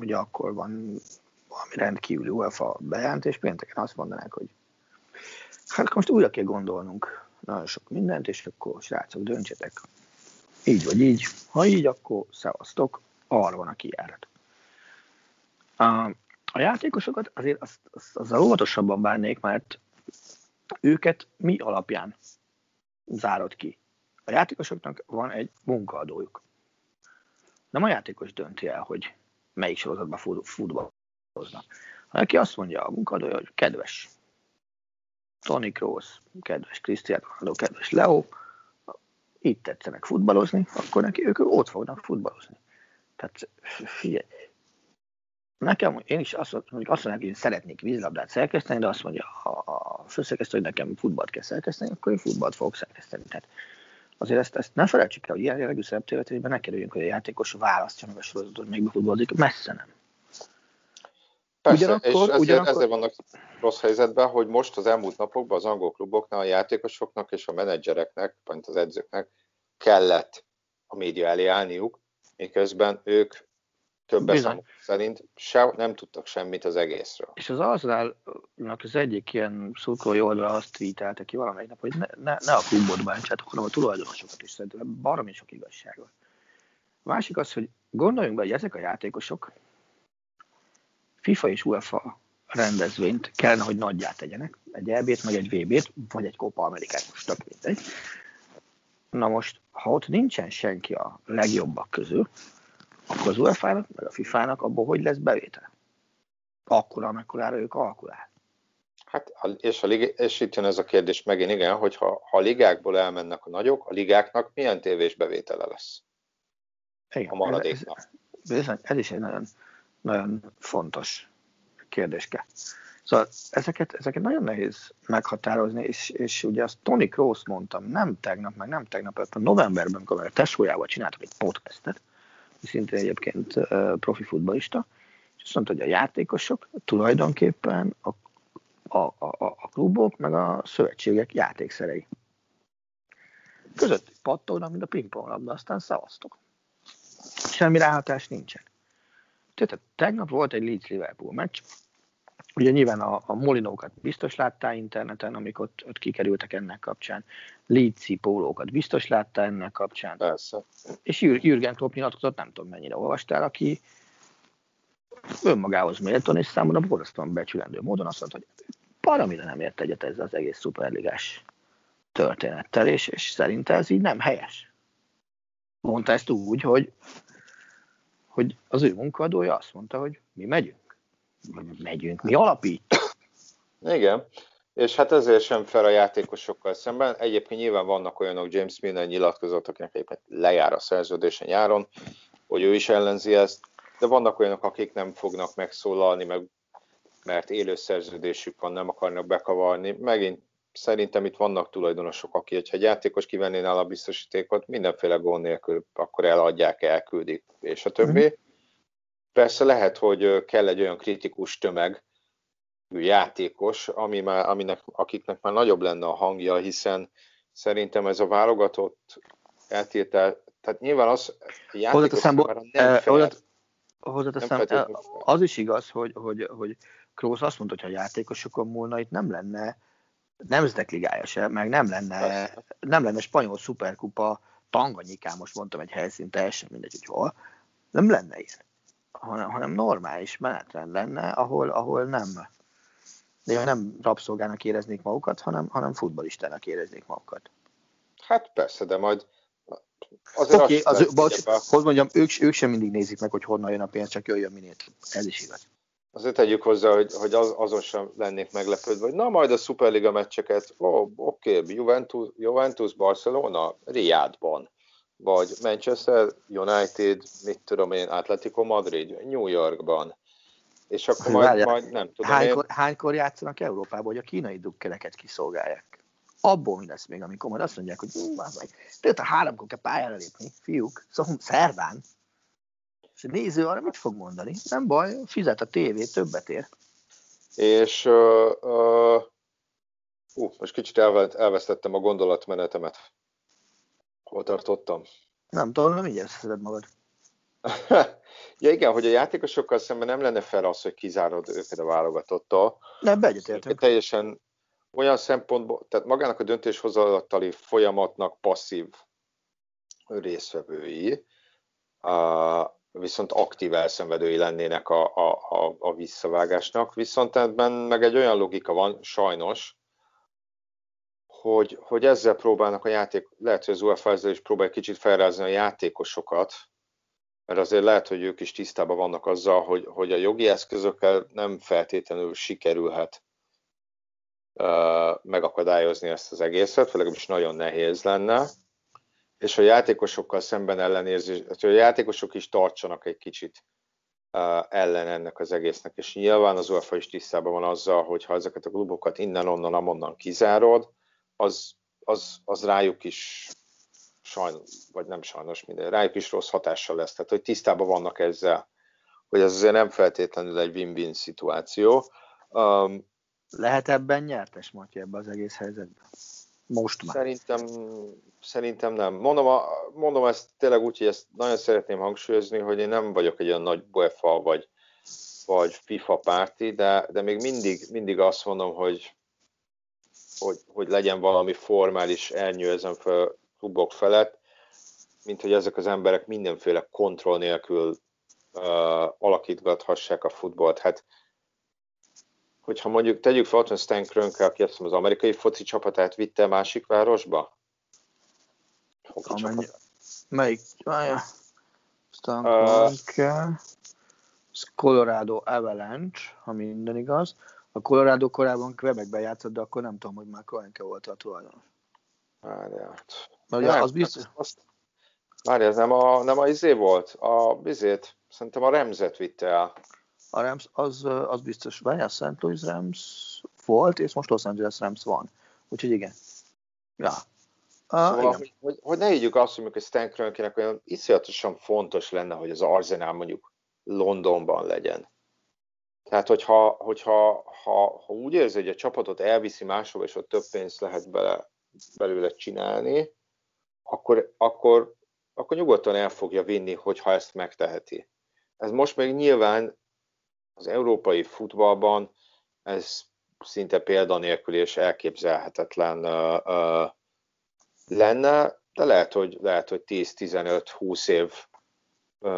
ugye akkor van valami rendkívüli UEFA bejelent, és pénteken azt mondanák, hogy hát most újra kell gondolnunk nagyon sok mindent, és akkor srácok, döntsetek. Így vagy így. Ha így, akkor szevasztok, arra van a kijárat. A, a játékosokat azért azt, azt, azzal óvatosabban bánnék, mert őket mi alapján zárod ki? A játékosoknak van egy munkaadójuk. Nem a játékos dönti el, hogy melyik sorozatban futballoznak. Ha neki azt mondja a munkadója, hogy kedves Tony Kroos, kedves Cristiano Ronaldo, kedves Leo, itt tetszenek futballozni, akkor neki ők ott fognak futballozni. Tehát figyelj, nekem, én is azt, mondjuk azt mondják, hogy én szeretnék vízlabdát szerkeszteni, de azt mondja a, a főszerkesztő, hogy nekem futballt kell szerkeszteni, akkor én futballt fogok szerkeszteni. Tehát azért ezt, ezt ne felejtsük el, hogy ilyen jellegű szereptévetésben ne kerüljünk, hogy a játékos választja meg a sorozatot, még futballozik, messze nem. Persze, ugyanakkor, és ezért, ugyanakkor... ezért vannak rossz helyzetben, hogy most az elmúlt napokban az angol kluboknál a játékosoknak és a menedzsereknek, vagy az edzőknek kellett a média elé állniuk, miközben ők több szerint se, nem tudtak semmit az egészről. És az Arsenalnak az egyik ilyen szurkolói oldalra azt tweetelte ki valamelyik nap, hogy ne, ne, ne a klubot bántsátok, hanem a tulajdonosokat is szerintem baromi sok igazság van. A másik az, hogy gondoljunk be, hogy ezek a játékosok FIFA és UEFA rendezvényt kellene, hogy nagyját tegyenek, egy EB-t, meg egy VB-t, vagy egy Copa Amerikát, most tök mindegy. Na most, ha ott nincsen senki a legjobbak közül, akkor az UEFA-nak, meg a FIFA-nak abból hogy lesz bevétel? Akkor, amekkorára ők alkulál. Hát, és, a lig- és itt jön ez a kérdés megint, igen, hogy ha, ha a ligákból elmennek a nagyok, a ligáknak milyen tévés bevétele lesz? Igen, a maradéknak. Ez, ez, ez is egy nagyon, nagyon fontos kérdéske. Szóval ezeket, ezeket nagyon nehéz meghatározni, és, és ugye azt Tony Kroos mondtam, nem tegnap, meg nem tegnap, a novemberben, amikor a tesójával csináltak egy podcastet, szintén egyébként profi futbalista, és azt mondta, hogy a játékosok tulajdonképpen a, a, a, a klubok, meg a szövetségek játékszerei. Között pattognak, mint a pingponglabda, aztán szavaztok. Semmi ráhatás nincsen. Tehát tegnap volt egy Leeds Liverpool meccs, Ugye nyilván a, a molinókat biztos láttál interneten, amik ott, ott kikerültek ennek kapcsán. Leedsi pólókat biztos láttál ennek kapcsán. Persze. És Jürgen Klopp nyilatkozott, nem tudom mennyire olvastál, aki önmagához méltón és számomra borzasztóan becsülendő módon azt mondta, hogy paramire nem ért egyet ezzel az egész szuperligás történettel, és, és szerinte ez így nem helyes. Mondta ezt úgy, hogy, hogy az ő munkadója azt mondta, hogy mi megyünk megyünk, mi alapítjuk. Igen, és hát ezért sem fel a játékosokkal szemben. Egyébként nyilván vannak olyanok, James Milner nyilatkozott, akinek egyébként lejár a szerződése nyáron, hogy ő is ellenzi ezt, de vannak olyanok, akik nem fognak megszólalni, meg, mert élő szerződésük van, nem akarnak bekavarni. Megint szerintem itt vannak tulajdonosok, akik, hogyha egy játékos kivenné a biztosítékot, mindenféle gond nélkül akkor eladják, elküldik, és a többi. Mm-hmm Persze lehet, hogy kell egy olyan kritikus tömeg, játékos, ami már, aminek, akiknek már nagyobb lenne a hangja, hiszen szerintem ez a válogatott eltiltál, tehát nyilván az játékos nem fel, Hozzáteszem, az is igaz, hogy, hogy, hogy Kroos azt mondta, hogy ha a játékosokon múlna, itt nem lenne nemzetek ligája se, meg nem lenne, nem lenne spanyol szuperkupa, Tanganyikán, most mondtam egy helyszínt, teljesen mindegy, hogy hol, nem lenne ilyen hanem, hanem normális menetrend lenne, ahol, ahol nem, de nem rabszolgának éreznék magukat, hanem, hanem futballistának éreznék magukat. Hát persze, de majd azért okay, az, bocs, hogy mondjam, ők, ők sem mindig nézik meg, hogy honnan jön a pénz, csak jöjjön minél. Ez is igaz. Azért tegyük hozzá, hogy, hogy az, azon sem lennék meglepődve, hogy na majd a Superliga meccseket, oh, oké, okay, Juventus, Juventus, Barcelona, Riádban vagy Manchester United, mit tudom én, Atletico Madrid, New Yorkban. És akkor majd, Várjál, majd nem tudom hánykor, én... hánykor játszanak Európában, hogy a kínai dukkereket kiszolgálják? Abból mi lesz még, amikor majd azt mondják, hogy meg. Tehát a háromkor kell pályára lépni, fiúk, szóval szerdán. És a néző arra mit fog mondani? Nem baj, fizet a tévé, többet ér. És uh, uh, uh, most kicsit elvesztettem a gondolatmenetemet. Hol tartottam? Nem tudom, nem így érzed magad. ja igen, hogy a játékosokkal szemben nem lenne fel az, hogy kizárod őket a válogatottól. Nem, beegyetértünk. Teljesen olyan szempontból, tehát magának a döntéshozatali folyamatnak passzív részvevői, viszont aktív elszenvedői lennének a, a, a, a visszavágásnak, viszont ebben meg egy olyan logika van, sajnos, hogy, hogy ezzel próbálnak a játék, lehet, hogy az UEFA ezzel is próbál kicsit felrázni a játékosokat, mert azért lehet, hogy ők is tisztában vannak azzal, hogy, hogy a jogi eszközökkel nem feltétlenül sikerülhet uh, megakadályozni ezt az egészet, vagy legalábbis nagyon nehéz lenne, és a játékosokkal szemben ellenérzés, hogy a játékosok is tartsanak egy kicsit uh, ellen ennek az egésznek, és nyilván az UEFA is tisztában van azzal, hogy ha ezeket a klubokat innen, onnan, amonnan kizárod, az, az, az rájuk is sajnos, vagy nem sajnos minden, rájuk is rossz hatással lesz. Tehát, hogy tisztában vannak ezzel, hogy ez azért nem feltétlenül egy win-win szituáció. Um, Lehet ebben nyertes, Matyi, ebben az egész helyzetben? Most már. Szerintem, szerintem nem. Mondom, a, mondom ezt tényleg úgy, hogy ezt nagyon szeretném hangsúlyozni, hogy én nem vagyok egy olyan nagy UEFA vagy, vagy FIFA párti, de, de még mindig, mindig azt mondom, hogy hogy, hogy legyen valami formális elnyőzem fel klubok felett, mint hogy ezek az emberek mindenféle kontroll nélkül uh, alakítgathassák a futballt. Hát, hogyha mondjuk tegyük fel, hogy Stan Kroenke, aki azt az amerikai foci csapatát vitte másik városba? Amennyi... Melyik? Stan Kroenke, uh, Colorado Avalanche, ha minden igaz. A Colorado korábban Quebecben játszott, de akkor nem tudom, hogy már Kroenke volt a tulajdonos. Várját. Ugye, az biztos... Azt, Várj, ez nem a, nem a izé volt? A bizét, szerintem a Remzet vitte el. A Rams, az, az biztos, várj, a St. Louis Rams volt, és most Los Angeles Rams van. Úgyhogy igen. Ja. Uh, szóval. Hogy, hogy, hogy, ne higgyük azt, hogy Stan Kroenkének olyan iszonyatosan fontos lenne, hogy az Arsenal mondjuk Londonban legyen. Tehát, hogyha, hogyha ha, ha úgy érzi, hogy a csapatot elviszi máshova, és ott több pénzt lehet bele, belőle csinálni, akkor, akkor, akkor nyugodtan el fogja vinni, hogyha ezt megteheti. Ez most még nyilván az európai futballban ez szinte példanélkül és elképzelhetetlen uh, uh, lenne, de lehet, hogy, lehet, hogy 10-15-20 év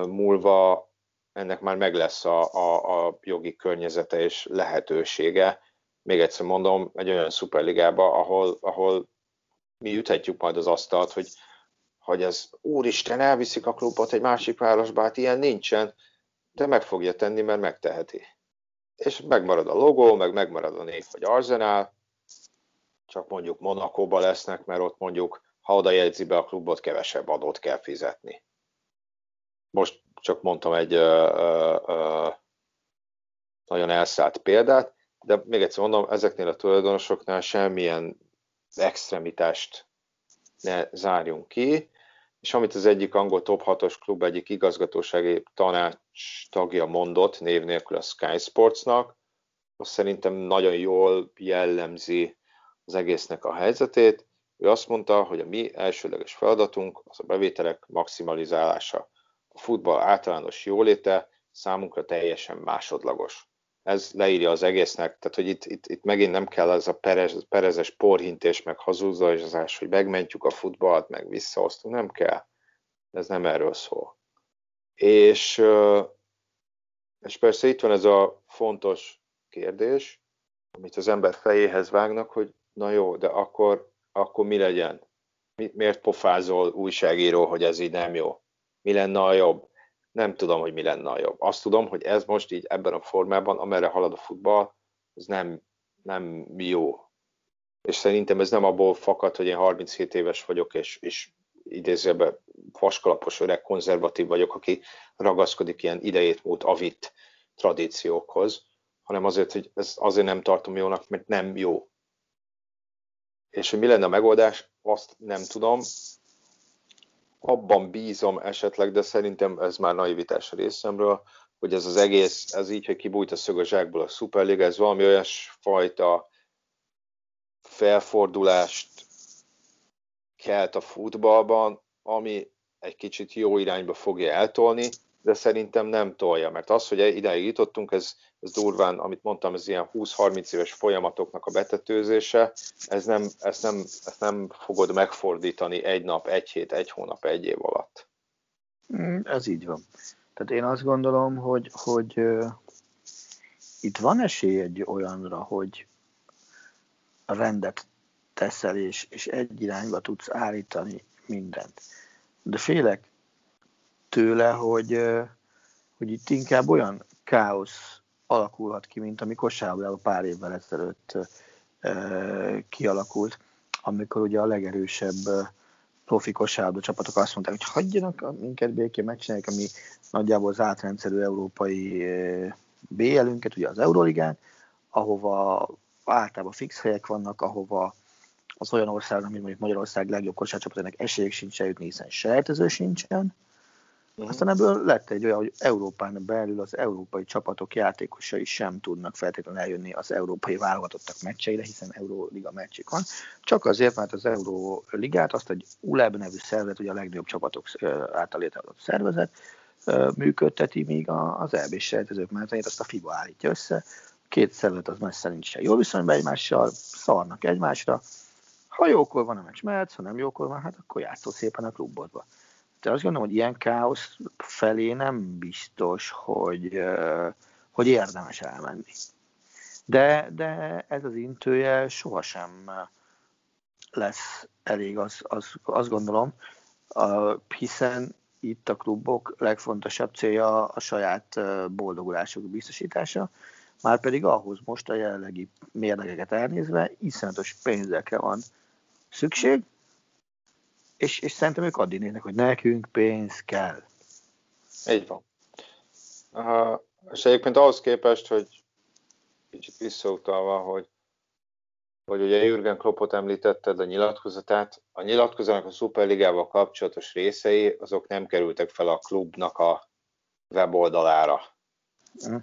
múlva ennek már meg lesz a, a, a jogi környezete és lehetősége. Még egyszer mondom, egy olyan szuperligába, ahol, ahol mi üthetjük majd az asztalt, hogy, hogy ez úristen, elviszik a klubot egy másik városba, hát ilyen nincsen, de meg fogja tenni, mert megteheti. És megmarad a logó, meg megmarad a név, hogy Arsenal, csak mondjuk Monakóba lesznek, mert ott mondjuk, ha oda jegyzi be a klubot, kevesebb adót kell fizetni. Most csak mondtam egy ö, ö, nagyon elszállt példát, de még egyszer mondom, ezeknél a tulajdonosoknál semmilyen extremitást ne zárjunk ki, és amit az egyik angol top 6-os klub egyik igazgatósági tanács tagja mondott, név nélkül a Sky Sportsnak, az szerintem nagyon jól jellemzi az egésznek a helyzetét. Ő azt mondta, hogy a mi elsőleges feladatunk az a bevételek maximalizálása. A futball általános jóléte számunkra teljesen másodlagos. Ez leírja az egésznek, tehát hogy itt, itt, itt megint nem kell ez a perez, perezes porhintés, meg hazudozás, hogy megmentjük a futballt, meg visszahoztunk, nem kell. Ez nem erről szól. És, és persze itt van ez a fontos kérdés, amit az ember fejéhez vágnak, hogy na jó, de akkor, akkor mi legyen? Miért pofázol újságíró, hogy ez így nem jó? Mi lenne a jobb? Nem tudom, hogy mi lenne a jobb. Azt tudom, hogy ez most így ebben a formában, amerre halad a futball, ez nem, nem jó. És szerintem ez nem abból fakad, hogy én 37 éves vagyok, és, és idézőben vaskalapos öreg konzervatív vagyok, aki ragaszkodik ilyen idejét múlt avit tradíciókhoz, hanem azért, hogy ez azért nem tartom jónak, mert nem jó. És hogy mi lenne a megoldás, azt nem tudom. Abban bízom esetleg, de szerintem ez már naivitás a részemről, hogy ez az egész, ez így, hogy kibújt a szög a zsákból a Superliga, ez valami olyasfajta felfordulást kelt a futballban, ami egy kicsit jó irányba fogja eltolni, de szerintem nem tolja, mert az, hogy ideig jutottunk, ez, ez durván, amit mondtam, ez ilyen 20-30 éves folyamatoknak a betetőzése, ez nem, ezt, nem, ezt nem fogod megfordítani egy nap, egy hét, egy hónap, egy év alatt. Mm, ez így van. Tehát én azt gondolom, hogy, hogy uh, itt van esély egy olyanra, hogy rendet teszel, és, és egy irányba tudsz állítani mindent. De félek tőle, hogy, hogy itt inkább olyan káosz alakulhat ki, mint ami kosárlabdában pár évvel ezelőtt kialakult, amikor ugye a legerősebb profi kosárlabda csapatok azt mondták, hogy hagyjanak minket békén, megcsináljuk ami nagyjából az átrendszerű európai BL-ünket, ugye az Euroligán, ahova általában fix helyek vannak, ahova az olyan ország, mint mondjuk Magyarország legjobb kosárcsapatának esélyek sincs eljutni, hiszen sejtező sincsen. Uh-huh. Aztán ebből lett egy olyan, hogy Európán belül az európai csapatok játékosai sem tudnak feltétlenül eljönni az európai válogatottak meccseire, hiszen Euróliga meccsik van. Csak azért, mert az Euróligát, azt egy ULEB nevű szervezet, ugye a legnagyobb csapatok által létrehozott szervezet, működteti, míg az EB sejtezők menetrendjét azt a FIBA állítja össze. Két szervezet az messze nincsen jó viszonyban egymással, szarnak egymásra, ha jókor van a meccs, mehetsz, ha nem jókor van, hát akkor játszol szépen a klubodba. De azt gondolom, hogy ilyen káosz felé nem biztos, hogy, hogy érdemes elmenni. De, de ez az intője sohasem lesz elég, az, az, gondolom, hiszen itt a klubok legfontosabb célja a saját boldogulásuk biztosítása, már pedig ahhoz most a jelenlegi mérlegeket elnézve iszonyatos pénzekre van szükség, és, és szerintem ők addig néznek, hogy nekünk pénz kell. Így van. Uh, és egyébként ahhoz képest, hogy kicsit visszautalva, hogy, hogy ugye Jürgen Kloppot említetted a nyilatkozatát, a nyilatkozatának a Superligával kapcsolatos részei, azok nem kerültek fel a klubnak a weboldalára. Mm.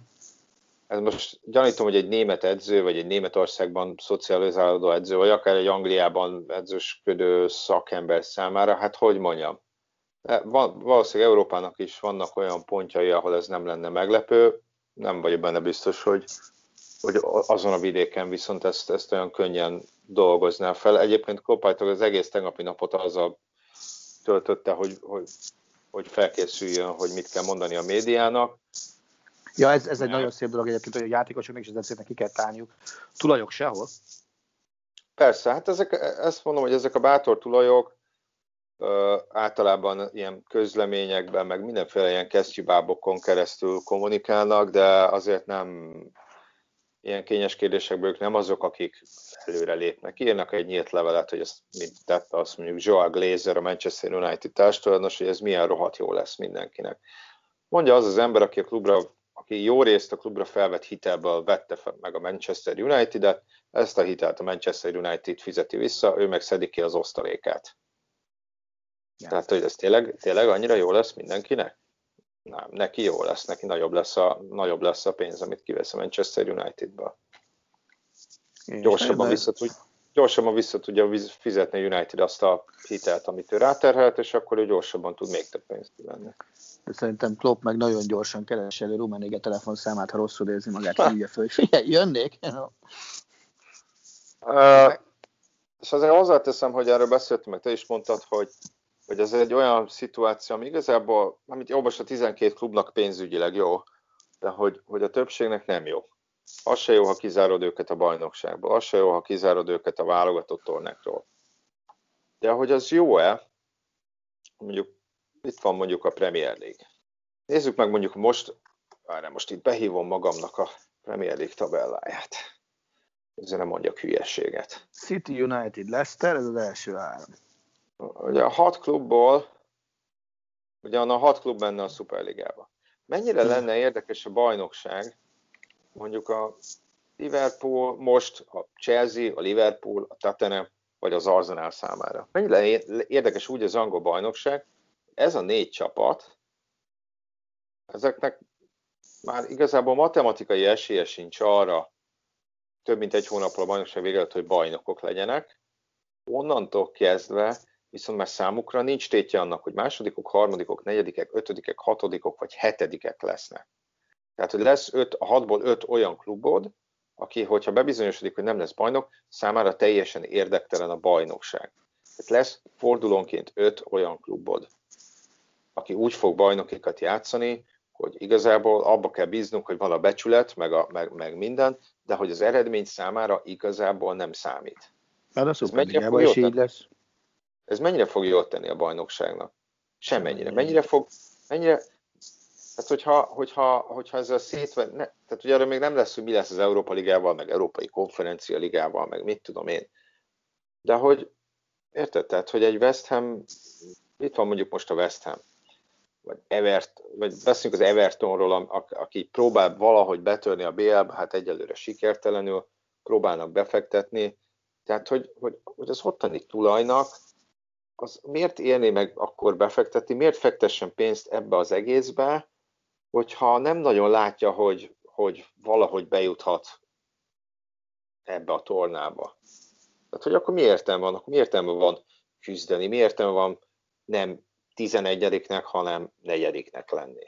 Ez most gyanítom, hogy egy német edző, vagy egy Németországban szocializálódó edző, vagy akár egy Angliában edzősködő szakember számára, hát hogy mondjam, van, valószínűleg Európának is vannak olyan pontjai, ahol ez nem lenne meglepő, nem vagyok benne biztos, hogy, hogy azon a vidéken viszont ezt, ezt olyan könnyen dolgozná fel. Egyébként Kopájtok az egész tegnapi napot azzal töltötte, hogy, hogy, hogy felkészüljön, hogy mit kell mondani a médiának. Ja, ez, ez egy nagyon szép dolog egyébként, hogy a játékosoknak és az edzőknek ki kell tálniuk. Tulajok sehol. Persze, hát ezek, ezt mondom, hogy ezek a bátor tulajok, általában ilyen közleményekben, meg mindenféle ilyen kesztyűbábokon keresztül kommunikálnak, de azért nem ilyen kényes kérdésekből ők nem azok, akik előre lépnek. Írnak egy nyílt levelet, hogy ezt mit tette, azt mondjuk Joao Glazer, a Manchester United társadalmas, hogy ez milyen rohadt jó lesz mindenkinek. Mondja az az ember, aki a klubra, aki jó részt a klubra felvett hitelből vette meg a Manchester United-et, ezt a hitelt a Manchester United fizeti vissza, ő meg szedi ki az osztalékát. Ja. Tehát, hogy ez tényleg, tényleg annyira jó lesz mindenkinek? Nem, neki jó lesz, neki nagyobb lesz a, nagyobb lesz a pénz, amit kivesz a Manchester United-ba. Gyorsabban vissza, tud, gyorsabban vissza tudja fizetni a United azt a hitelt, amit ő ráterhelt, és akkor ő gyorsabban tud még több pénzt venni. Szerintem Klopp meg nagyon gyorsan keres elő Rummenigge telefonszámát, ha rosszul érzi magát, hívja föl, hogy figyelj, jönnék. Uh, és azért hozzáteszem, hogy erről beszéltem, meg te is mondtad, hogy hogy ez egy olyan szituáció, ami igazából, amit jobb a 12 klubnak pénzügyileg jó, de hogy, hogy a többségnek nem jó. Az se jó, ha kizárod őket a bajnokságból, az se jó, ha kizárod őket a válogatott tornákról. De hogy az jó-e, mondjuk itt van mondjuk a Premier League. Nézzük meg mondjuk most, várjál, most itt behívom magamnak a Premier League tabelláját. Ezzel nem mondjak hülyességet. City United Leicester, ez az első három. Ugye a hat klubból, ugye a hat klub benne a Superligában. Mennyire lenne érdekes a bajnokság, mondjuk a Liverpool, most a Chelsea, a Liverpool, a Tottenham, vagy az Arsenal számára. Mennyire érdekes úgy az angol bajnokság, ez a négy csapat, ezeknek már igazából matematikai esélye sincs arra, több mint egy hónappal a bajnokság vége hogy bajnokok legyenek. Onnantól kezdve viszont már számukra nincs tétje annak, hogy másodikok, harmadikok, negyedikek, ötödikek, hatodikok vagy hetedikek lesznek. Tehát, hogy lesz öt, a hatból öt olyan klubod, aki, hogyha bebizonyosodik, hogy nem lesz bajnok, számára teljesen érdektelen a bajnokság. Tehát lesz fordulónként öt olyan klubod, aki úgy fog bajnokikat játszani, hogy igazából abba kell bíznunk, hogy van a becsület, meg, a, meg, meg minden, de hogy az eredmény számára igazából nem számít. Hát a szuperligában is így lesz. Ez mennyire fog jól tenni a bajnokságnak? Semmennyire. Mennyire fog, mennyire, tehát hogyha, hogyha, hogyha ez a szét, ne, tehát ugye arra még nem lesz, hogy mi lesz az Európa Ligával, meg Európai Konferencia Ligával, meg mit tudom én. De hogy, érted, tehát, hogy egy West Ham, itt van mondjuk most a West Ham, vagy Evert, vagy beszélünk az Evertonról, aki próbál valahogy betörni a BL-be, hát egyelőre sikertelenül, próbálnak befektetni, tehát hogy, hogy, hogy az ottani tulajnak az miért élné meg akkor befektetni, miért fektessen pénzt ebbe az egészbe, hogyha nem nagyon látja, hogy, hogy valahogy bejuthat ebbe a tornába. Tehát, hogy akkor mi értelme van, akkor mi értelme van küzdeni, mi értelme van nem 11-nek, hanem negyediknek lenni.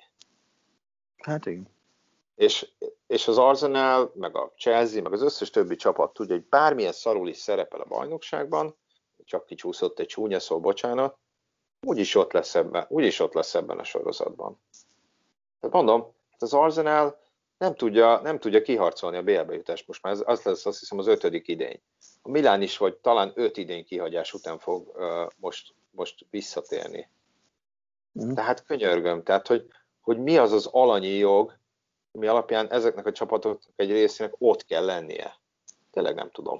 Hát igen. És, és az Arsenal, meg a Chelsea, meg az összes többi csapat tudja, hogy bármilyen szarul is szerepel a bajnokságban, csak kicsúszott egy csúnya szó, bocsánat, úgyis ott lesz ebben, úgyis ott lesz ebben a sorozatban. Tehát mondom, az Arsenal nem tudja, nem tudja kiharcolni a BL bejutást most már, ez, az lesz azt hiszem az ötödik idény. A Milán is, vagy talán öt idény kihagyás után fog uh, most, most visszatérni. Mm. Tehát könyörgöm, tehát hogy, hogy mi az az alanyi jog, mi alapján ezeknek a csapatoknak egy részének ott kell lennie. Tényleg nem tudom.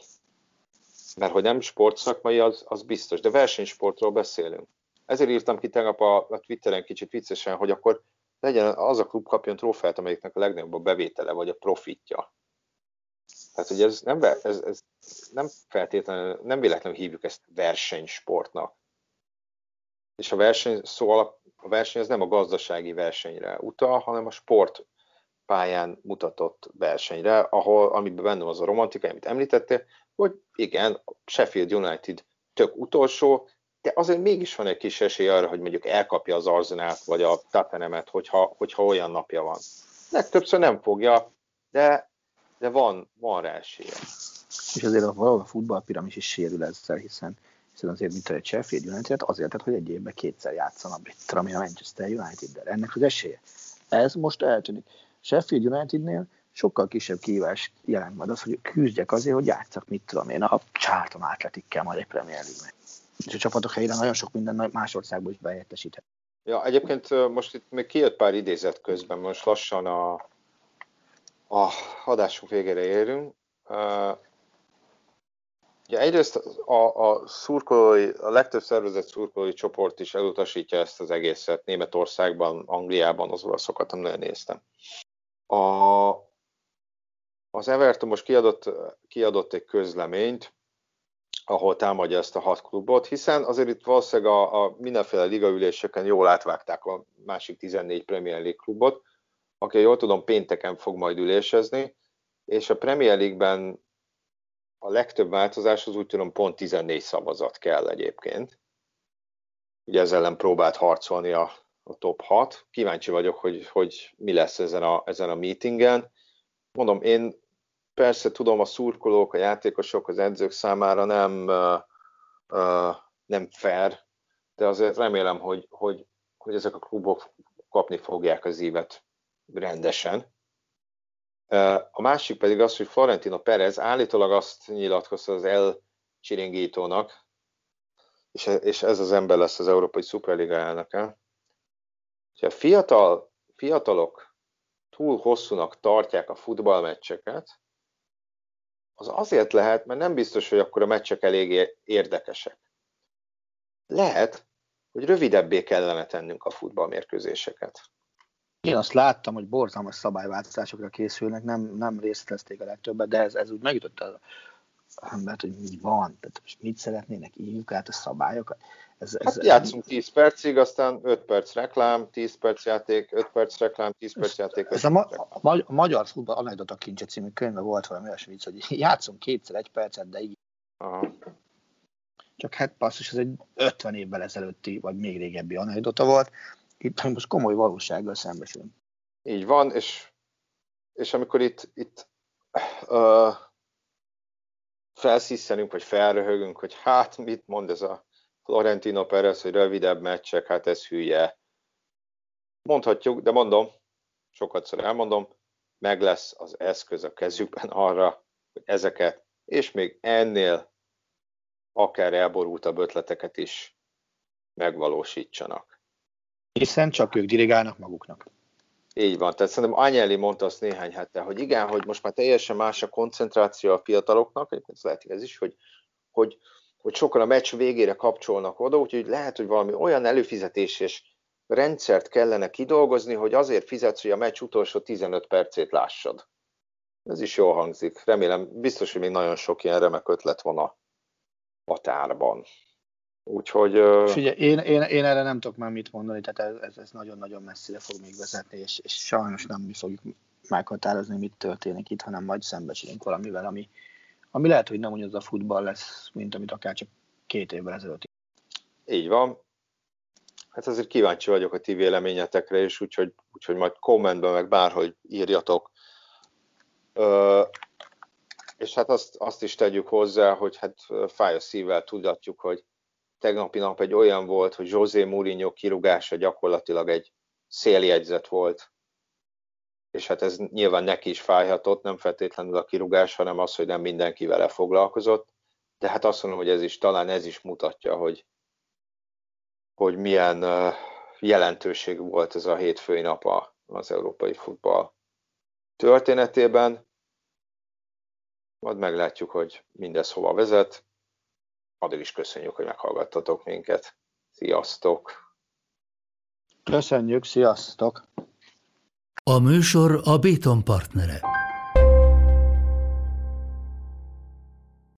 Mert hogy nem sportszakmai, az, az biztos, de versenysportról beszélünk. Ezért írtam ki tegnap a, a Twitteren kicsit viccesen, hogy akkor legyen az a klub kapjon trófeát, amelyiknek a legnagyobb a bevétele, vagy a profitja. Tehát, hogy ez nem, ez, ez nem feltétlenül, nem véletlenül hívjuk ezt versenysportnak. És a verseny szó alap, a verseny az nem a gazdasági versenyre utal, hanem a sport pályán mutatott versenyre, ahol, amiben benne az a romantika, amit említettél, hogy igen, Sheffield United tök utolsó, de azért mégis van egy kis esély arra, hogy mondjuk elkapja az Arzenát, vagy a Tottenhamet, hogyha, hogyha olyan napja van. Legtöbbször nem fogja, de, de van, van rá esélye. És azért a, valahol a futballpiramis is sérül ezzel, hiszen, hiszen azért, mint egy Sheffield United, azért, hogy egy évben kétszer játszana, mit a Manchester United-del. Ennek az esélye. Ez most eltűnik. Sheffield Unitednél sokkal kisebb kívás jelent majd az, hogy küzdjek azért, hogy játszak, mit tudom én, a Charlton Athletic-kel majd egy Premier League-ben. És a csapatok helyére nagyon sok minden más országból is beértesíthet. Ja, egyébként most itt még kijött pár idézet közben, most lassan a, a adásunk végére érünk. Ugye egyrészt a, a, szurkolói, a legtöbb szervezett szurkolói csoport is elutasítja ezt az egészet. Németországban, Angliában az olaszokat nem nagyon néztem. A, az Everton most kiadott, kiadott egy közleményt, ahol támadja ezt a hat klubot, hiszen azért itt valószínűleg a, a mindenféle ligaüléseken jól átvágták a másik 14 Premier League klubot, aki jól tudom pénteken fog majd ülésezni, és a Premier League-ben a legtöbb változáshoz úgy tudom pont 14 szavazat kell egyébként. Ugye ezzel ellen próbált harcolni a, a top 6. Kíváncsi vagyok, hogy, hogy mi lesz ezen a, ezen a meetingen. Mondom, én persze tudom, a szurkolók, a játékosok, az edzők számára nem, uh, nem fair, de azért remélem, hogy, hogy, hogy ezek a klubok kapni fogják az évet rendesen. A másik pedig az, hogy Florentino Perez állítólag azt nyilatkozta az El Csiringítónak, és, ez az ember lesz az Európai Szuperliga elnöke, hogy a fiatal, fiatalok túl hosszúnak tartják a futballmeccseket, az azért lehet, mert nem biztos, hogy akkor a meccsek eléggé érdekesek. Lehet, hogy rövidebbé kellene tennünk a futballmérkőzéseket. Én azt láttam, hogy borzalmas szabályváltozásokra készülnek, nem, nem részletezték a legtöbbet, de ez, ez úgy megütött az embert, hogy mi van, tehát most mit szeretnének, írjuk át a szabályokat. Ez, ez, hát játszunk 10 percig, aztán 5 perc reklám, 10 perc játék, 5 perc reklám, 10 perc játék. Ez a, ma, a, a Magyar Futball Anekdota Kincse című könyvben volt valami olyasmi vicc, hogy játszunk kétszer egy percet, de így. Aha. Csak hát passzus, ez egy 50 évvel ezelőtti, vagy még régebbi anekdota volt. Itt most komoly valósággal szembesülünk. Így van, és, és amikor itt, itt uh, felszíszenünk, vagy felröhögünk, hogy hát mit mond ez a Florentino Perez, hogy rövidebb meccsek, hát ez hülye. Mondhatjuk, de mondom, sokat szor elmondom, meg lesz az eszköz a kezükben arra, hogy ezeket, és még ennél akár elborultabb ötleteket is megvalósítsanak. Hiszen csak ők dirigálnak maguknak. Így van, tehát szerintem Anyeli mondta azt néhány hete, hogy igen, hogy most már teljesen más a koncentráció a fiataloknak, ez lehet ez is, hogy, hogy hogy sokan a meccs végére kapcsolnak oda, úgyhogy lehet, hogy valami olyan előfizetéses rendszert kellene kidolgozni, hogy azért fizetsz, hogy a meccs utolsó 15 percét lássad. Ez is jól hangzik. Remélem, biztos, hogy még nagyon sok ilyen remek ötlet van a, a tárban. Úgyhogy... Figyelj, én, én, én, erre nem tudok már mit mondani, tehát ez, ez nagyon-nagyon messzire fog még vezetni, és, és sajnos nem mi fogjuk meghatározni, mit történik itt, hanem majd szembesülünk valamivel, ami, ami lehet, hogy nem ugyanaz a futball lesz, mint amit akár csak két évvel ezelőtt. Így van. Hát azért kíváncsi vagyok a ti véleményetekre is, úgyhogy, úgyhogy majd kommentben meg bárhogy írjatok. Ö, és hát azt, azt is tegyük hozzá, hogy hát fáj a szívvel tudatjuk, hogy tegnapi nap egy olyan volt, hogy José Mourinho kirúgása gyakorlatilag egy széljegyzet volt és hát ez nyilván neki is fájhatott, nem feltétlenül a kirúgás, hanem az, hogy nem mindenki vele foglalkozott, de hát azt mondom, hogy ez is, talán ez is mutatja, hogy, hogy milyen jelentőség volt ez a hétfői nap az európai futball történetében. Majd meglátjuk, hogy mindez hova vezet. Addig is köszönjük, hogy meghallgattatok minket. Sziasztok! Köszönjük, sziasztok! A műsor a Béton partnere.